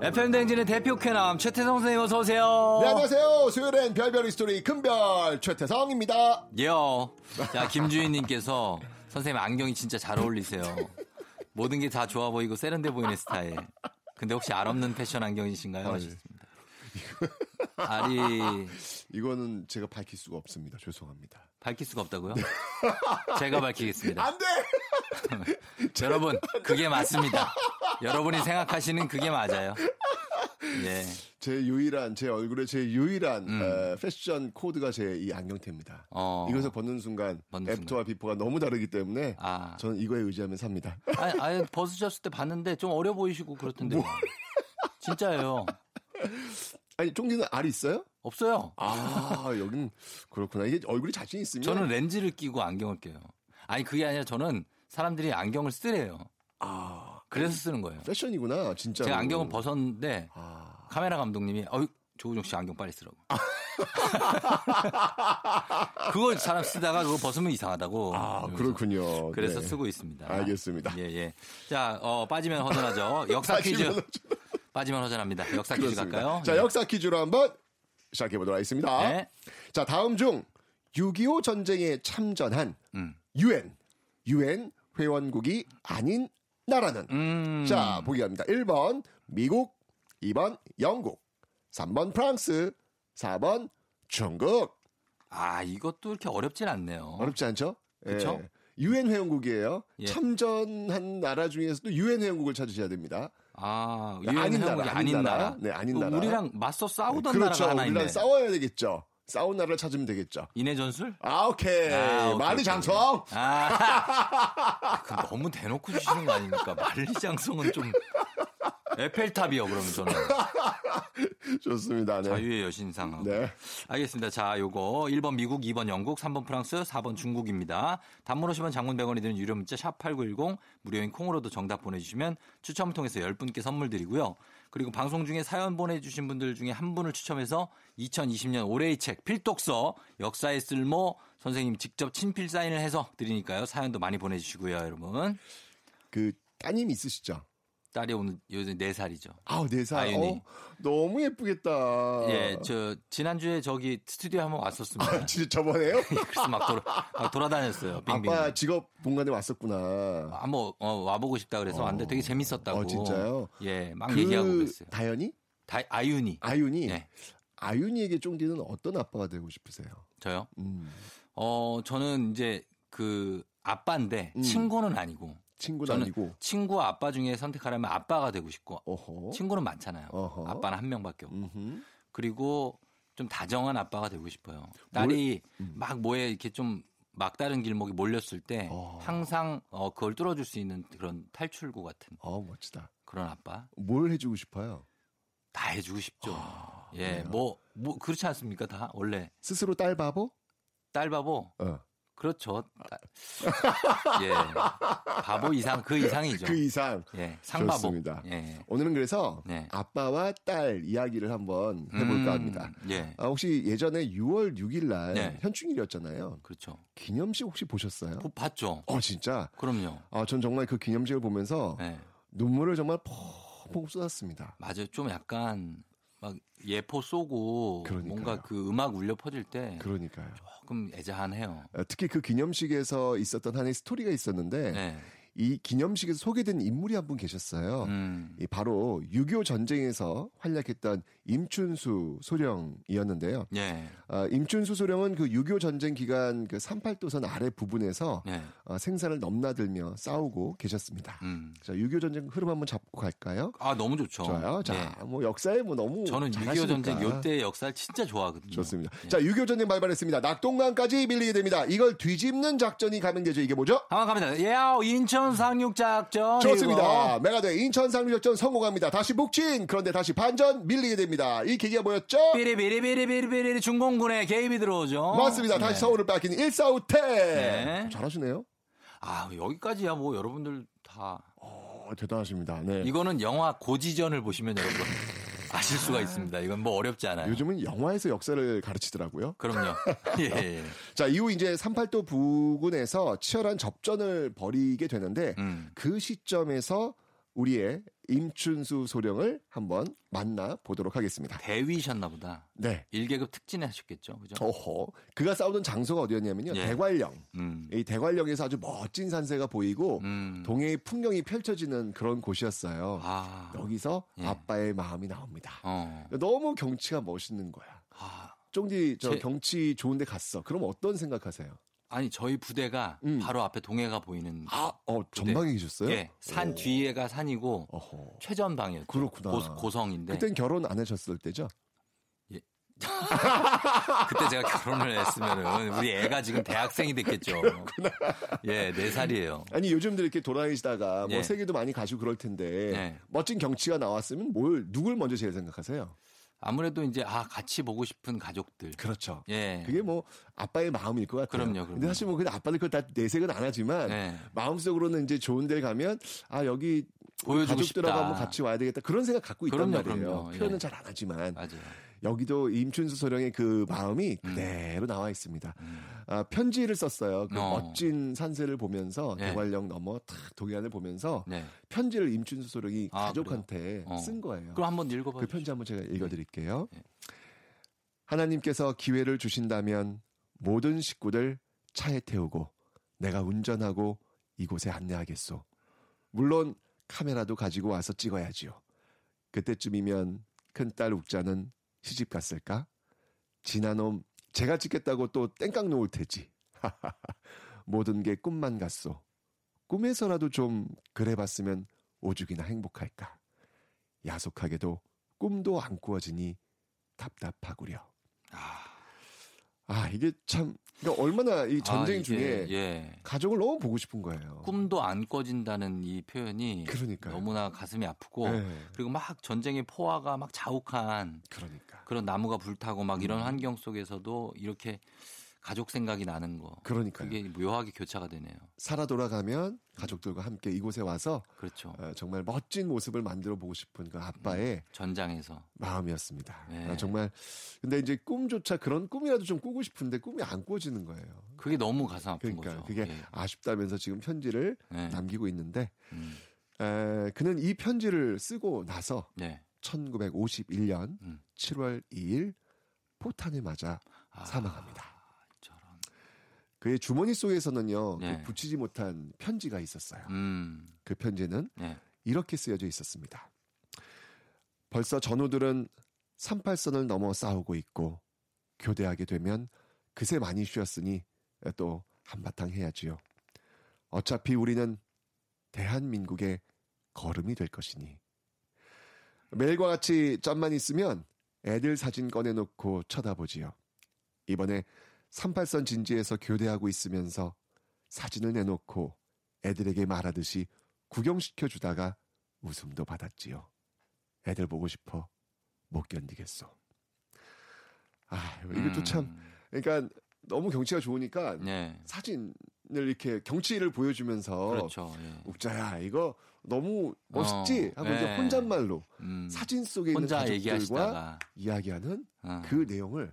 Speaker 1: FM 댕진의 대표 쾌남 최태성 선생님 어서 오세요.
Speaker 11: 네, 안녕하세요. 수요일엔 별별 히스토리 큰별 최태성입니다.
Speaker 1: 요. 자, 김주인님께서 선생님 안경이 진짜 잘 어울리세요. 모든 게 다 좋아 보이고 세련돼 보이는 스타일. 근데 혹시 알 없는 패션 안경이신가요? 하셨습니다. 알이
Speaker 11: 이거는 제가 밝힐 수가 없습니다. 죄송합니다.
Speaker 1: 밝힐 수가 없다고요? 제가 밝히겠습니다.
Speaker 11: 안 돼!
Speaker 1: 여러분, 그게 맞습니다. 여러분이 생각하시는 그게 맞아요. 예.
Speaker 11: 제 유일한, 제 얼굴에 제 유일한 어, 패션 코드가 제 이 안경테입니다.
Speaker 1: 음. 어.
Speaker 11: 이것을 벗는 순간
Speaker 1: 벗는
Speaker 11: 애프터와 비포가 너무 다르기 때문에
Speaker 1: 아.
Speaker 11: 저는 이거에 의지하면 삽니다.
Speaker 1: 아니, 아니, 벗으셨을 때 봤는데 좀 어려 보이시고 그렇던데.
Speaker 11: 뭐.
Speaker 1: 진짜예요.
Speaker 11: 아니, 쫑디는 알 있어요?
Speaker 1: 없어요.
Speaker 11: 아, 여긴 그렇구나. 이게 얼굴이 자신 있으면
Speaker 1: 저는 렌즈를 끼고 안경을 껴요. 아니, 그게 아니라 저는 사람들이 안경을 쓰래요.
Speaker 11: 아,
Speaker 1: 그래서 쓰는 거예요.
Speaker 11: 패션이구나, 진짜.
Speaker 1: 제가 안경을 벗었는데
Speaker 11: 아.
Speaker 1: 카메라 감독님이 어이 조우종 씨 안경 빨리 쓰라고. 그걸 사람 쓰다가 그거 벗으면 이상하다고.
Speaker 11: 아. 그렇군요.
Speaker 1: 그래서
Speaker 11: 네.
Speaker 1: 쓰고 있습니다.
Speaker 11: 알겠습니다.
Speaker 1: 예, 예. 자, 어, 빠지면 허전하죠. 역사 퀴즈.
Speaker 11: 빠지면
Speaker 1: 빠지면 허전합니다. 역사 퀴즈
Speaker 11: 그렇습니다.
Speaker 1: 갈까요?
Speaker 11: 자,
Speaker 1: 예.
Speaker 11: 역사 퀴즈로 한번 시작해 보도록 하겠습니다.
Speaker 1: 네.
Speaker 11: 자, 다음 중 6.25 전쟁에 참전한
Speaker 1: 음.
Speaker 11: 유엔, 유엔 회원국이 아닌 나라는
Speaker 1: 음.
Speaker 11: 자, 보기 합니다. 1번 미국, 2번 영국, 3번 프랑스, 4번 중국.
Speaker 1: 아, 이것도 이렇게 어렵진 않네요.
Speaker 11: 어렵지 않죠?
Speaker 1: 그쵸?
Speaker 11: 예. 유엔 회원국이에요.
Speaker 1: 예.
Speaker 11: 참전한 나라 중에서도 유엔 회원국을 찾으셔야 됩니다.
Speaker 1: 아,
Speaker 11: 네,
Speaker 1: 유엔
Speaker 11: 아닌
Speaker 1: 회원국이
Speaker 11: 나라,
Speaker 1: 아닌 나라.
Speaker 11: 나라. 네, 아닌
Speaker 1: 그
Speaker 11: 나라.
Speaker 1: 우리랑 맞서 싸우던
Speaker 11: 그렇죠.
Speaker 1: 나라가 하나
Speaker 11: 우리랑
Speaker 1: 있네.
Speaker 11: 싸워야 되겠죠. 싸운 나라를 찾으면 되겠죠.
Speaker 1: 인해 전술?
Speaker 11: 아, 오케이.
Speaker 1: 아, 오케이,
Speaker 11: 만리
Speaker 1: 오케이.
Speaker 11: 장성.
Speaker 1: 아, 그 너무 대놓고 주시는 거 아닙니까? 만리장성은 좀 에펠탑이요. 그러면 저는
Speaker 11: 좋습니다. 네.
Speaker 1: 자유의 여신상하고.
Speaker 11: 네.
Speaker 1: 알겠습니다. 자, 요거 1번 미국, 2번 영국, 3번 프랑스, 4번 중국입니다. 단문 50원 장문 100원이 드는 유료 문자 샵8910 무료인 콩으로도 정답 보내주시면 추첨을 통해서 10분께 선물 드리고요. 그리고 방송 중에 사연 보내주신 분들 중에 한 분을 추첨해서 2020년 올해의 책 필독서 역사의 쓸모 선생님 직접 친필 사인을 해서 드리니까요. 사연도 많이 보내주시고요, 여러분.
Speaker 11: 그 따님 있으시죠?
Speaker 1: 딸이 오늘 요새 4살이죠.
Speaker 11: 아우, 네 살.
Speaker 1: 아윤이.
Speaker 11: 어, 너무 예쁘겠다.
Speaker 1: 예, 저 지난주에 저기 스튜디오 한번 왔었습니다.
Speaker 11: 진짜 저번에요?
Speaker 1: 그래서 막, 돌아, 막 돌아다녔어요. 빙빙.
Speaker 11: 아빠 직업 본관에 왔었구나.
Speaker 1: 한번 어, 와보고 싶다 그래서 왔는데 되게 재밌었다고.
Speaker 11: 어, 진짜요?
Speaker 1: 예, 막
Speaker 11: 그
Speaker 1: 얘기하고 그랬어요.
Speaker 11: 다현이?
Speaker 1: 다, 아윤이.
Speaker 11: 아윤이?
Speaker 1: 네.
Speaker 11: 아윤이에게 쫑디는 어떤 아빠가 되고 싶으세요?
Speaker 1: 저요?
Speaker 11: 음.
Speaker 1: 어, 저는 이제 그 아빠인데
Speaker 11: 음.
Speaker 1: 친구는 아니고.
Speaker 11: 친구는
Speaker 1: 저는
Speaker 11: 아니고.
Speaker 1: 친구와 아빠 중에 선택하려면 아빠가 되고 싶고.
Speaker 11: 어허.
Speaker 1: 친구는 많잖아요.
Speaker 11: 어허.
Speaker 1: 아빠는 한 명밖에 없고.
Speaker 11: 음흠.
Speaker 1: 그리고 좀 다정한 아빠가 되고 싶어요. 딸이
Speaker 11: 음.
Speaker 1: 막 뭐에 이렇게 좀 막다른 길목에 몰렸을 때
Speaker 11: 어.
Speaker 1: 항상 어, 그걸 뚫어줄 수 있는 그런 탈출구 같은
Speaker 11: 어, 멋지다.
Speaker 1: 그런 아빠
Speaker 11: 뭘 해주고 싶어요?
Speaker 1: 다 해주고 싶죠.
Speaker 11: 아,
Speaker 1: 예,
Speaker 11: 그래요?
Speaker 1: 뭐, 뭐 그렇지 않습니까? 다 원래
Speaker 11: 스스로 딸 바보?
Speaker 1: 딸 바보
Speaker 11: 어.
Speaker 1: 그렇죠. 딸- 예, 바보 이상 그 이상이죠.
Speaker 11: 그 이상.
Speaker 1: 예, 상바보.
Speaker 11: 좋습니다.
Speaker 1: 예.
Speaker 11: 오늘은 그래서
Speaker 1: 네.
Speaker 11: 아빠와 딸 이야기를 한번 해볼까
Speaker 1: 음,
Speaker 11: 합니다.
Speaker 1: 예,
Speaker 11: 아, 혹시 예전에 6월 6일 날
Speaker 1: 네.
Speaker 11: 현충일이었잖아요.
Speaker 1: 그렇죠.
Speaker 11: 기념식 혹시 보셨어요?
Speaker 1: 보- 봤죠.
Speaker 11: 어, 진짜?
Speaker 1: 그럼요.
Speaker 11: 아, 전 정말 그 기념식을 보면서
Speaker 1: 예.
Speaker 11: 눈물을 정말 펑펑 쏟았습니다.
Speaker 1: 맞아요. 좀 약간 막 예포 쏘고
Speaker 11: 그러니까요.
Speaker 1: 뭔가 그 음악 울려 퍼질 때
Speaker 11: 그러니까요.
Speaker 1: 조금 애자한해요.
Speaker 11: 어, 특히 그 기념식에서 있었던 하나의 스토리가 있었는데
Speaker 1: 네.
Speaker 11: 이 기념식에서 소개된 인물이 한 분 계셨어요.
Speaker 1: 음.
Speaker 11: 이 바로 6.25 전쟁에서 활약했던 임춘수 소령이었는데요.
Speaker 1: 예.
Speaker 11: 아, 임춘수 소령은 그 6.25 전쟁 기간 그 38도선 아래 부분에서
Speaker 1: 네.
Speaker 11: 어, 생사를 넘나들며 싸우고 계셨습니다.
Speaker 1: 음.
Speaker 11: 자, 6.25 전쟁 흐름 한번 잡고 갈까요?
Speaker 1: 아, 너무 좋죠.
Speaker 11: 좋아요. 자,
Speaker 1: 네.
Speaker 11: 뭐 역사에 뭐 너무
Speaker 1: 저는 6.25
Speaker 11: 잘하시니까.
Speaker 1: 전쟁 요때 역사를 진짜 좋아하거든요.
Speaker 11: 좋습니다.
Speaker 1: 예.
Speaker 11: 자, 6.25 전쟁 발발했습니다. 낙동강까지 밀리게 됩니다. 이걸 뒤집는 작전이 감행되죠. 이게 뭐죠?
Speaker 1: 한번 갑니다. 예, 인천 상륙 작전.
Speaker 11: 좋습니다. 맥아더 인천 상륙 작전 성공합니다. 다시 북진. 그런데 다시 반전 밀리게 됩니다. 이 계기가 뭐였죠?
Speaker 1: 비리비리비리비리비리 중공군의 개입이 들어오죠.
Speaker 11: 맞습니다. 다시
Speaker 1: 네.
Speaker 11: 서울을 뺏긴 1.4 후퇴.
Speaker 1: 네.
Speaker 11: 잘하시네요.
Speaker 1: 아, 여기까지야 뭐 여러분들 다
Speaker 11: 어, 대단하십니다. 네.
Speaker 1: 이거는 영화 고지전을 보시면 여러분 아실 수가 있습니다. 이건 뭐 어렵지 않아요.
Speaker 11: 요즘은 영화에서 역사를 가르치더라고요.
Speaker 1: 그럼요. 예, 예.
Speaker 11: 자, 이후 이제 38도 부근에서 치열한 접전을 벌이게 되는데
Speaker 1: 음.
Speaker 11: 그 시점에서 우리의 임춘수 소령을 한번 만나 보도록 하겠습니다.
Speaker 1: 대위셨나 보다.
Speaker 11: 네.
Speaker 1: 1계급 특진 하셨겠죠. 그죠?
Speaker 11: 어허. 그가 싸우던 장소가 어디였냐면요.
Speaker 1: 예.
Speaker 11: 대관령.
Speaker 1: 음.
Speaker 11: 이 대관령에서 아주 멋진 산세가 보이고
Speaker 1: 음.
Speaker 11: 동해의 풍경이 펼쳐지는 그런 곳이었어요.
Speaker 1: 아.
Speaker 11: 여기서
Speaker 1: 예.
Speaker 11: 아빠의 마음이 나옵니다.
Speaker 1: 어.
Speaker 11: 너무 경치가 멋있는 거야.
Speaker 1: 아.
Speaker 11: 쫑디 저
Speaker 1: 제-
Speaker 11: 경치 좋은데 갔어. 그럼 어떤 생각하세요?
Speaker 1: 아니 저희 부대가
Speaker 11: 음.
Speaker 1: 바로 앞에 동해가 보이는
Speaker 11: 아, 어 전방에 계셨어요?
Speaker 1: 예, 산
Speaker 11: 오.
Speaker 1: 뒤에가 산이고
Speaker 11: 어허.
Speaker 1: 최전방이었죠.
Speaker 11: 그렇구나.
Speaker 1: 고, 성인데
Speaker 11: 그땐 결혼 안 하셨을 때죠?
Speaker 1: 그때 제가 결혼을 했으면은 우리 애가 지금 대학생이 됐겠죠. 예, 네 살이에요.
Speaker 11: 아니 요즘들 이렇게 돌아다니시다가 뭐
Speaker 1: 예.
Speaker 11: 세계도 많이 가시고 그럴 텐데
Speaker 1: 예.
Speaker 11: 멋진 경치가 나왔으면 뭘 누굴 먼저 제일 생각하세요?
Speaker 1: 아무래도 이제 아 같이 보고 싶은 가족들.
Speaker 11: 그렇죠.
Speaker 1: 예.
Speaker 11: 그게 뭐 아빠의 마음일 것 같아요.
Speaker 1: 그럼요, 그럼요.
Speaker 11: 근데 사실 뭐 근데 아빠들 그걸 다 내색은 안 하지만
Speaker 1: 예.
Speaker 11: 마음속으로는 이제 좋은 데 가면 아 여기 가족들하고. 한번 같이 와야 되겠다 그런 생각 갖고 있단
Speaker 1: 그럼요,
Speaker 11: 말이에요.
Speaker 1: 그럼요. 예.
Speaker 11: 표현은 잘안 하지만
Speaker 1: 맞아요.
Speaker 11: 여기도 임춘수 소령의 그 마음이
Speaker 1: 음.
Speaker 11: 그대로 나와 있습니다. 아, 편지를 썼어요. 그
Speaker 1: 어.
Speaker 11: 멋진 산세를 보면서
Speaker 1: 네.
Speaker 11: 대관령 넘어 탁 동해안을 보면서
Speaker 1: 네.
Speaker 11: 편지를 임춘수 소령이
Speaker 1: 아,
Speaker 11: 가족한테?
Speaker 1: 어.
Speaker 11: 쓴 거예요.
Speaker 1: 그럼 한번 읽어봐.
Speaker 11: 그 편지 한번 제가 읽어드릴게요.
Speaker 1: 네.
Speaker 11: 하나님께서 기회를 주신다면 모든 식구들 차에 태우고 내가 운전하고 이곳에 안내하겠소. 물론 카메라도 가지고 와서 찍어야지요. 그때쯤이면 큰딸 욱자는 시집 갔을까? 지난놈 제가 찍겠다고 또 땡깡 놓을 테지. 모든 게 꿈만 같소. 꿈에서라도 좀 그래봤으면 오죽이나 행복할까. 야속하게도 꿈도 안 꾸어지니 답답하구려. 아, 이게 참 그러니까 얼마나 이 전쟁
Speaker 1: 아,
Speaker 11: 중에
Speaker 1: 예.
Speaker 11: 가족을 너무 보고 싶은 거예요.
Speaker 1: 꿈도 안 꿔진다는 이 표현이
Speaker 11: 그러니까요.
Speaker 1: 너무나 가슴이 아프고
Speaker 11: 네.
Speaker 1: 그리고 막 전쟁의 포화가 막 자욱한
Speaker 11: 그러니까.
Speaker 1: 그런 나무가 불타고 막 이런 환경 속에서도 이렇게 가족 생각이 나는 거.
Speaker 11: 그러니까요.
Speaker 1: 그게 묘하게 교차가 되네요.
Speaker 11: 살아 돌아가면 가족들과 함께 이곳에 와서
Speaker 1: 그렇죠.
Speaker 11: 어, 정말 멋진 모습을 만들어 보고 싶은 그 아빠의
Speaker 1: 전장에서.
Speaker 11: 마음이었습니다.
Speaker 1: 네.
Speaker 11: 아, 정말 근데 이제 꿈조차 그런 꿈이라도 좀 꾸고 싶은데 꿈이 안 꾸어지는 거예요.
Speaker 1: 그게 너무 가슴 아픈
Speaker 11: 그러니까
Speaker 1: 거죠.
Speaker 11: 그게
Speaker 1: 예.
Speaker 11: 아쉽다면서 지금 편지를
Speaker 1: 네.
Speaker 11: 남기고 있는데
Speaker 1: 음.
Speaker 11: 에, 그는 이 편지를 쓰고 나서
Speaker 1: 네.
Speaker 11: 1951년
Speaker 1: 음.
Speaker 11: 7월 2일 포탄을 맞아
Speaker 1: 아,
Speaker 11: 사망합니다. 그의 주머니 속에서는요
Speaker 1: 네.
Speaker 11: 그 붙이지 못한 편지가 있었어요.
Speaker 1: 음.
Speaker 11: 그 편지는
Speaker 1: 네.
Speaker 11: 이렇게 쓰여져 있었습니다. 벌써 전우들은 38선을 넘어 싸우고 있고 교대하게 되면 그새 많이 쉬었으니 또 한바탕 해야지요. 어차피 우리는 대한민국의 걸음이 될 것이니 매일과 같이 짬만 있으면 애들 사진 꺼내놓고 쳐다보지요. 이번에 38선 진지에서 교대하고 있으면서 사진을 내놓고 애들에게 말하듯이 구경시켜 주다가 웃음도 받았지요. 애들 보고 싶어 못 견디겠어. 아, 이것도
Speaker 1: 음.
Speaker 11: 참, 그러니까 너무 경치가 좋으니까
Speaker 1: 네.
Speaker 11: 사진을 이렇게 경치를 보여주면서
Speaker 1: 그렇죠. 예.
Speaker 11: 욱자야 이거 너무 멋있지
Speaker 1: 어,
Speaker 11: 하고 이제
Speaker 1: 네.
Speaker 11: 혼잣말로
Speaker 1: 음.
Speaker 11: 사진 속에 있는 가족들과
Speaker 1: 얘기하시다가
Speaker 11: 이야기하는
Speaker 1: 어.
Speaker 11: 그 내용을 이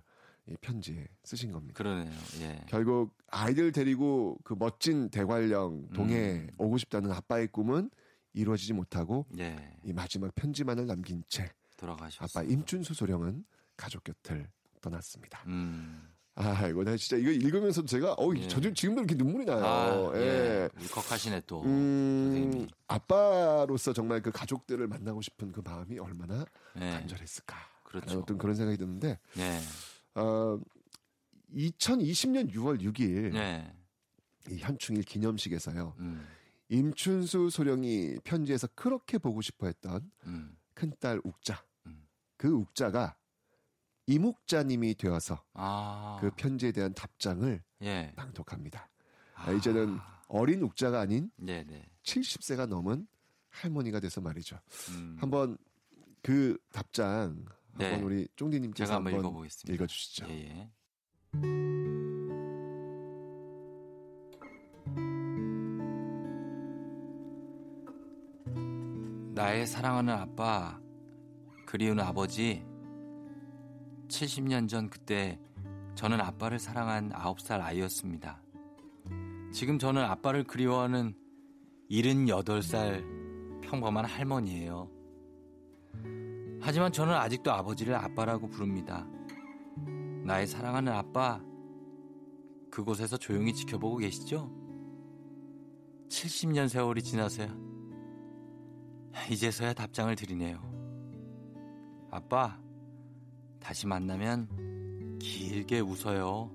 Speaker 11: 편지에 쓰신 겁니다.
Speaker 1: 그러네요. 예.
Speaker 11: 결국 아이들 데리고 그 멋진 대관령 동해
Speaker 1: 음.
Speaker 11: 오고 싶다는 아빠의 꿈은 이루어지지 못하고
Speaker 1: 예.
Speaker 11: 이 마지막 편지만을 남긴 채
Speaker 1: 돌아가셨어요.
Speaker 11: 아빠 임춘수 소령은 가족 곁을 떠났습니다.
Speaker 1: 음.
Speaker 11: 아 이거 나 진짜 이거 읽으면서 제가 어
Speaker 1: 예.
Speaker 11: 저 지금도 이렇게 눈물이 나요.
Speaker 1: 아,
Speaker 11: 예.
Speaker 1: 예. 울컥하시네 또.
Speaker 11: 음,
Speaker 1: 선생님이.
Speaker 11: 아빠로서 정말 그 가족들을 만나고 싶은 그 마음이 얼마나
Speaker 1: 예.
Speaker 11: 간절했을까.
Speaker 1: 그렇죠.
Speaker 11: 어떤 그런 생각이 드는데
Speaker 1: 예.
Speaker 11: 어, 2020년 6월 6일
Speaker 1: 예.
Speaker 11: 이 현충일 기념식에서요.
Speaker 1: 음.
Speaker 11: 임춘수 소령이 편지에서 그렇게 보고 싶어 했던
Speaker 1: 음.
Speaker 11: 큰딸 욱자.
Speaker 1: 음.
Speaker 11: 그 욱자가 이묵자님이 되어서
Speaker 1: 아.
Speaker 11: 그 편지에 대한 답장을
Speaker 1: 예.
Speaker 11: 낭독합니다. 아, 이제는 어린 욱자가 아닌
Speaker 1: 네, 네.
Speaker 11: 70세가 넘은 할머니가 돼서 말이죠.
Speaker 1: 음.
Speaker 11: 한번 그 답장
Speaker 1: 네.
Speaker 11: 한번 우리 쫑디님께서
Speaker 1: 한번
Speaker 11: 한번
Speaker 1: 읽어보겠습니다.
Speaker 11: 읽어주시죠.
Speaker 1: 예, 예. 나의 사랑하는 아빠, 그리운 아버지, 70년 전 그때 저는 아빠를 사랑한 9살 아이였습니다. 지금 저는 아빠를 그리워하는 78살 평범한 할머니예요. 하지만 저는 아직도 아버지를 아빠라고 부릅니다. 나의 사랑하는 아빠, 그곳에서 조용히 지켜보고 계시죠? 70년 세월이 지나서야 이제서야 답장을 드리네요. 아빠, 다시 만나면 길게 웃어요.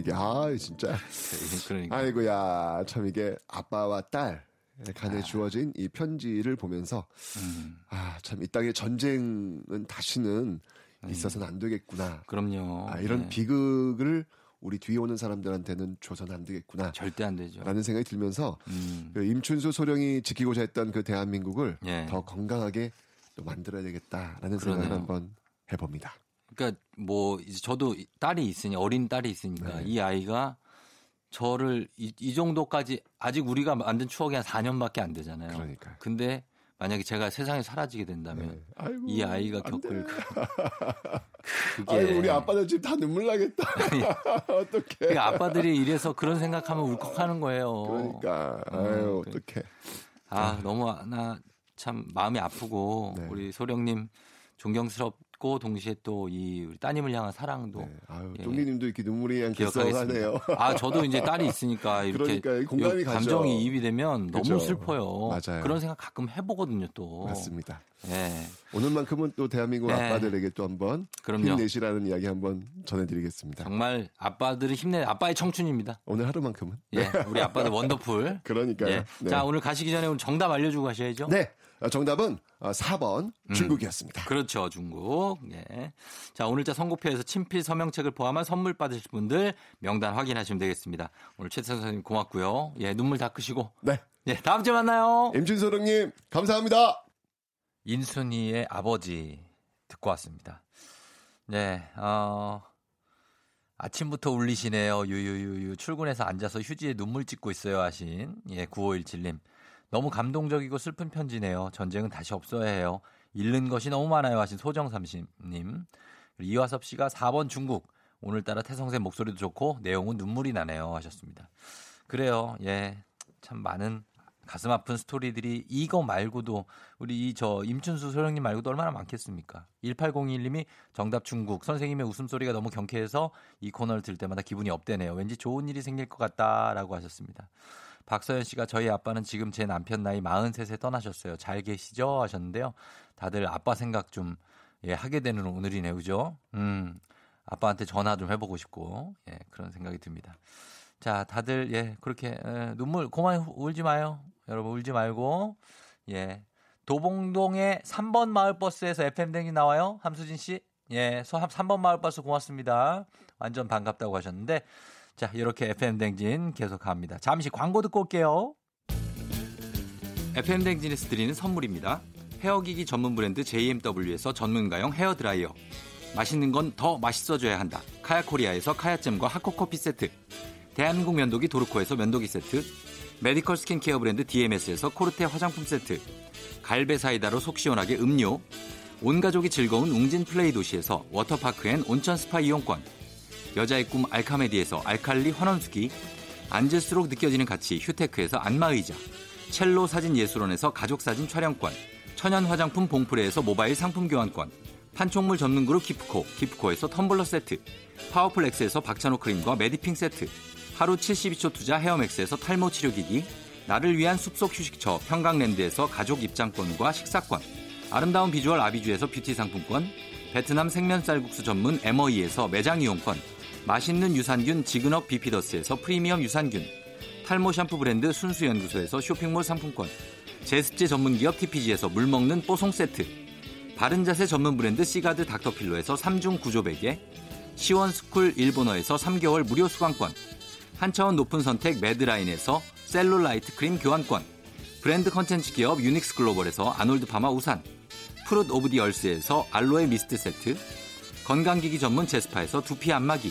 Speaker 11: 이. 이게 아 진짜.
Speaker 1: 그러니까.
Speaker 11: 아이고야 참 이게 아빠와 딸 간에 주어진 이 편지를 보면서
Speaker 1: 음,
Speaker 11: 아참 이 땅에 전쟁은 다시는 있어서는 안 되겠구나.
Speaker 1: 그럼요.
Speaker 11: 아, 이런
Speaker 1: 네.
Speaker 11: 비극을 우리 뒤에 오는 사람들한테는 줘서는 안 되겠구나.
Speaker 1: 절대 안 되죠.
Speaker 11: 라는 생각이 들면서
Speaker 1: 음,
Speaker 11: 그 임춘수 소령이 지키고자 했던 그 대한민국을
Speaker 1: 예.
Speaker 11: 더 건강하게 또 만들어야 되겠다라는 생각을
Speaker 1: 그러네요.
Speaker 11: 한번 해봅니다.
Speaker 1: 그러니까 뭐 이제 저도 딸이 있으니 어린 딸이 있으니까
Speaker 11: 네.
Speaker 1: 이 아이가 저를 이, 이 정도까지 아직 우리가 만든 추억이 한 4년밖에 안 되잖아요.
Speaker 11: 그러니까.
Speaker 1: 근데 만약에 제가 세상에 사라지게 된다면
Speaker 11: 네. 아이고,
Speaker 1: 이 아이가
Speaker 11: 안
Speaker 1: 겪을
Speaker 11: 돼.
Speaker 1: 그, 그게
Speaker 11: 아이고 우리 아빠는 지금 다 눈물 나겠다. 어떡해.
Speaker 1: 그러니까 아빠들이 이래서 그런 생각하면 울컥하는 거예요.
Speaker 11: 그러니까
Speaker 1: 어,
Speaker 11: 아유
Speaker 1: 그래.
Speaker 11: 어떡해.
Speaker 1: 아 너무 나 참 마음이 아프고
Speaker 11: 네.
Speaker 1: 우리 소령님 존경스럽 고 안타깝고 동시에 또 이 우리 따님을 향한 사랑도
Speaker 11: 아유,
Speaker 1: 예,
Speaker 11: 쫑디님도 이렇게 눈물이
Speaker 1: 기억하겠습니다.
Speaker 11: 글썽하네요.
Speaker 1: 아 저도 이제 딸이 있으니까 이렇게
Speaker 11: 가죠.
Speaker 1: 감정이 이입이 되면
Speaker 11: 그죠.
Speaker 1: 너무 슬퍼요.
Speaker 11: 맞아요.
Speaker 1: 그런 생각 가끔 해보거든요 또.
Speaker 11: 맞습니다.
Speaker 1: 예.
Speaker 11: 오늘만큼은 또 대한민국
Speaker 1: 네.
Speaker 11: 아빠들에게 또 한번
Speaker 1: 그럼요.
Speaker 11: 힘내시라는 이야기 한번 전해드리겠습니다.
Speaker 1: 정말 아빠들은 힘내 아빠의 청춘입니다.
Speaker 11: 오늘 하루만큼은.
Speaker 1: 예, 우리 아빠들 원더풀.
Speaker 11: 그러니까요.
Speaker 1: 예.
Speaker 11: 네.
Speaker 1: 자 오늘 가시기 전에 오늘 정답 알려주고 가셔야죠.
Speaker 11: 네. 어, 정답은 어, 4번
Speaker 1: 음.
Speaker 11: 중국이었습니다.
Speaker 1: 그렇죠, 중국. 예. 자, 오늘자 선곡표에서 친필 서명책을 포함한 선물 받으실 분들 명단 확인하시면 되겠습니다. 오늘 최태선 선생님 고맙고요. 예, 눈물 닦으시고.
Speaker 11: 네.
Speaker 1: 예, 다음 주에 만나요.
Speaker 11: 임준소령님 감사합니다.
Speaker 1: 인순이의 아버지 듣고 왔습니다. 네, 어, 아침부터 울리시네요. 유유유유. 출근해서 앉아서 휴지에 눈물 찍고 있어요. 하신. 예, 9517님. 너무 감동적이고 슬픈 편지네요. 전쟁은 다시 없어야 해요. 잃는 것이 너무 많아요. 하신 소정삼심님. 이화섭 씨가 4번 중국. 오늘따라 태성쌤 목소리도 좋고 내용은 눈물이 나네요. 하셨습니다. 그래요. 예. 참 많은 가슴 아픈 스토리들이 이거 말고도 우리 이 저 임춘수 소령님 말고도 얼마나 많겠습니까? 1801님이 정답 중국 선생님의 웃음소리가 너무 경쾌해서 이 코너를 들을 때마다 기분이 업되네요. 왠지 좋은 일이 생길 것 같다라고 하셨습니다. 박서연 씨가 저희 아빠는 지금 제 남편 나이 43세 떠나셨어요. 잘 계시죠? 하셨는데요. 다들 아빠 생각 좀 예, 하게 되는 오늘이네요. 그죠? 음. 아빠한테 전화 좀 해보고 싶고 예, 그런 생각이 듭니다. 자, 다들 예 그렇게 에, 눈물 고만 울지 마요, 여러분 울지 말고 예 도봉동의 3번 마을버스에서 FM 댕이 나와요, 함수진 씨. 예, 서 3번 마을버스 고맙습니다. 완전 반갑다고 하셨는데 자 이렇게 FM 댕진 계속 갑니다. 잠시 광고 듣고 올게요. FM 댕진에서 드리는 선물입니다. 헤어기기 전문 브랜드 JMW에서 전문가용 헤어 드라이어. 맛있는 건 더 맛있어져야 한다. 카야코리아에서 카야잼과 하코커피 세트. 대한민국 면도기 도르코에서 면도기 세트. 메디컬 스킨케어 브랜드 DMS에서 코르테 화장품 세트. 갈배 사이다로 속 시원하게 음료. 온 가족이 즐거운 웅진 플레이 도시에서 워터파크 앤 온천 스파 이용권. 여자의 꿈 알카메디에서 알칼리 환원수기. 앉을수록 느껴지는 가치 휴테크에서 안마의자. 첼로 사진 예술원에서 가족사진 촬영권. 천연 화장품 봉프레에서 모바일 상품 교환권. 판촉물 전문 그룹 기프코, 기프코에서 텀블러 세트. 파워풀엑스에서 박찬호 크림과 메디핑 세트. 하루 72초 투자 헤어맥스에서 탈모 치료기기. 나를 위한 숲속 휴식처 평강랜드에서 가족 입장권과 식사권. 아름다운 비주얼 아비주에서 뷰티 상품권. 베트남 생면 쌀국수 전문 에머이에서 매장 이용권. 맛있는 유산균 지그넉 비피더스에서 프리미엄 유산균. 탈모 샴푸 브랜드 순수연구소에서 쇼핑몰 상품권. 제습제 전문기업 TPG에서 물먹는 뽀송 세트. 바른자세 전문 브랜드 시가드 닥터필로에서 3중 구조 베개. 시원스쿨 일본어에서 3개월 무료 수강권. 한차원 높은 선택 매드라인에서 셀룰라이트 크림 교환권. 브랜드 컨텐츠 기업 유닉스 글로벌에서 아놀드 파마 우산. 프룻 오브 디 어스에서 알로에 미스트 세트. 건강기기 전문 제스파에서 두피 안마기.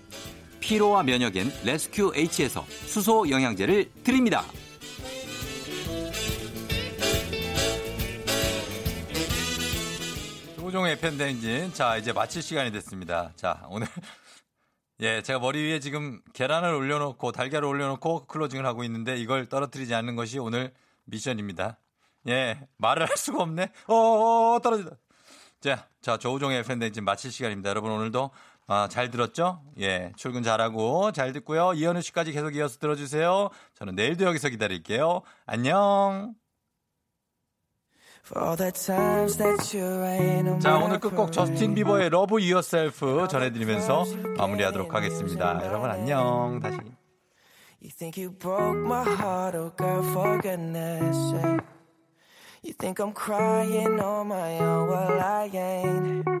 Speaker 1: 피로와 면역엔 레스큐 H에서 수소 영양제를 드립니다. 조종의 팬데인진. 자, 이제 마칠 시간이 됐습니다. 자, 오늘. 예, 제가 머리 위에 지금 계란을 올려놓고 달걀을 올려놓고 클로징을 하고 있는데 이걸 떨어뜨리지 않는 것이 오늘 미션입니다. 예, 말을 할 수가 없네. 어, 떨어진다. 자, 자, 조우종의 팬데인진 마칠 시간입니다. 여러분 오늘도 아, 잘 들었죠? 예, 출근 잘하고 잘 듣고요. 이현우 씨까지 계속 이어서 들어주세요. 저는 내일도 여기서 기다릴게요. 안녕. 자, 오늘 끝곡 저스틴 비버의 Love Yourself 전해드리면서 마무리하도록 하겠습니다. 여러분 안녕. 다시.
Speaker 12: You think you broke my heart, oh girl, for goodness sake. You think I'm crying on my own, well I ain't.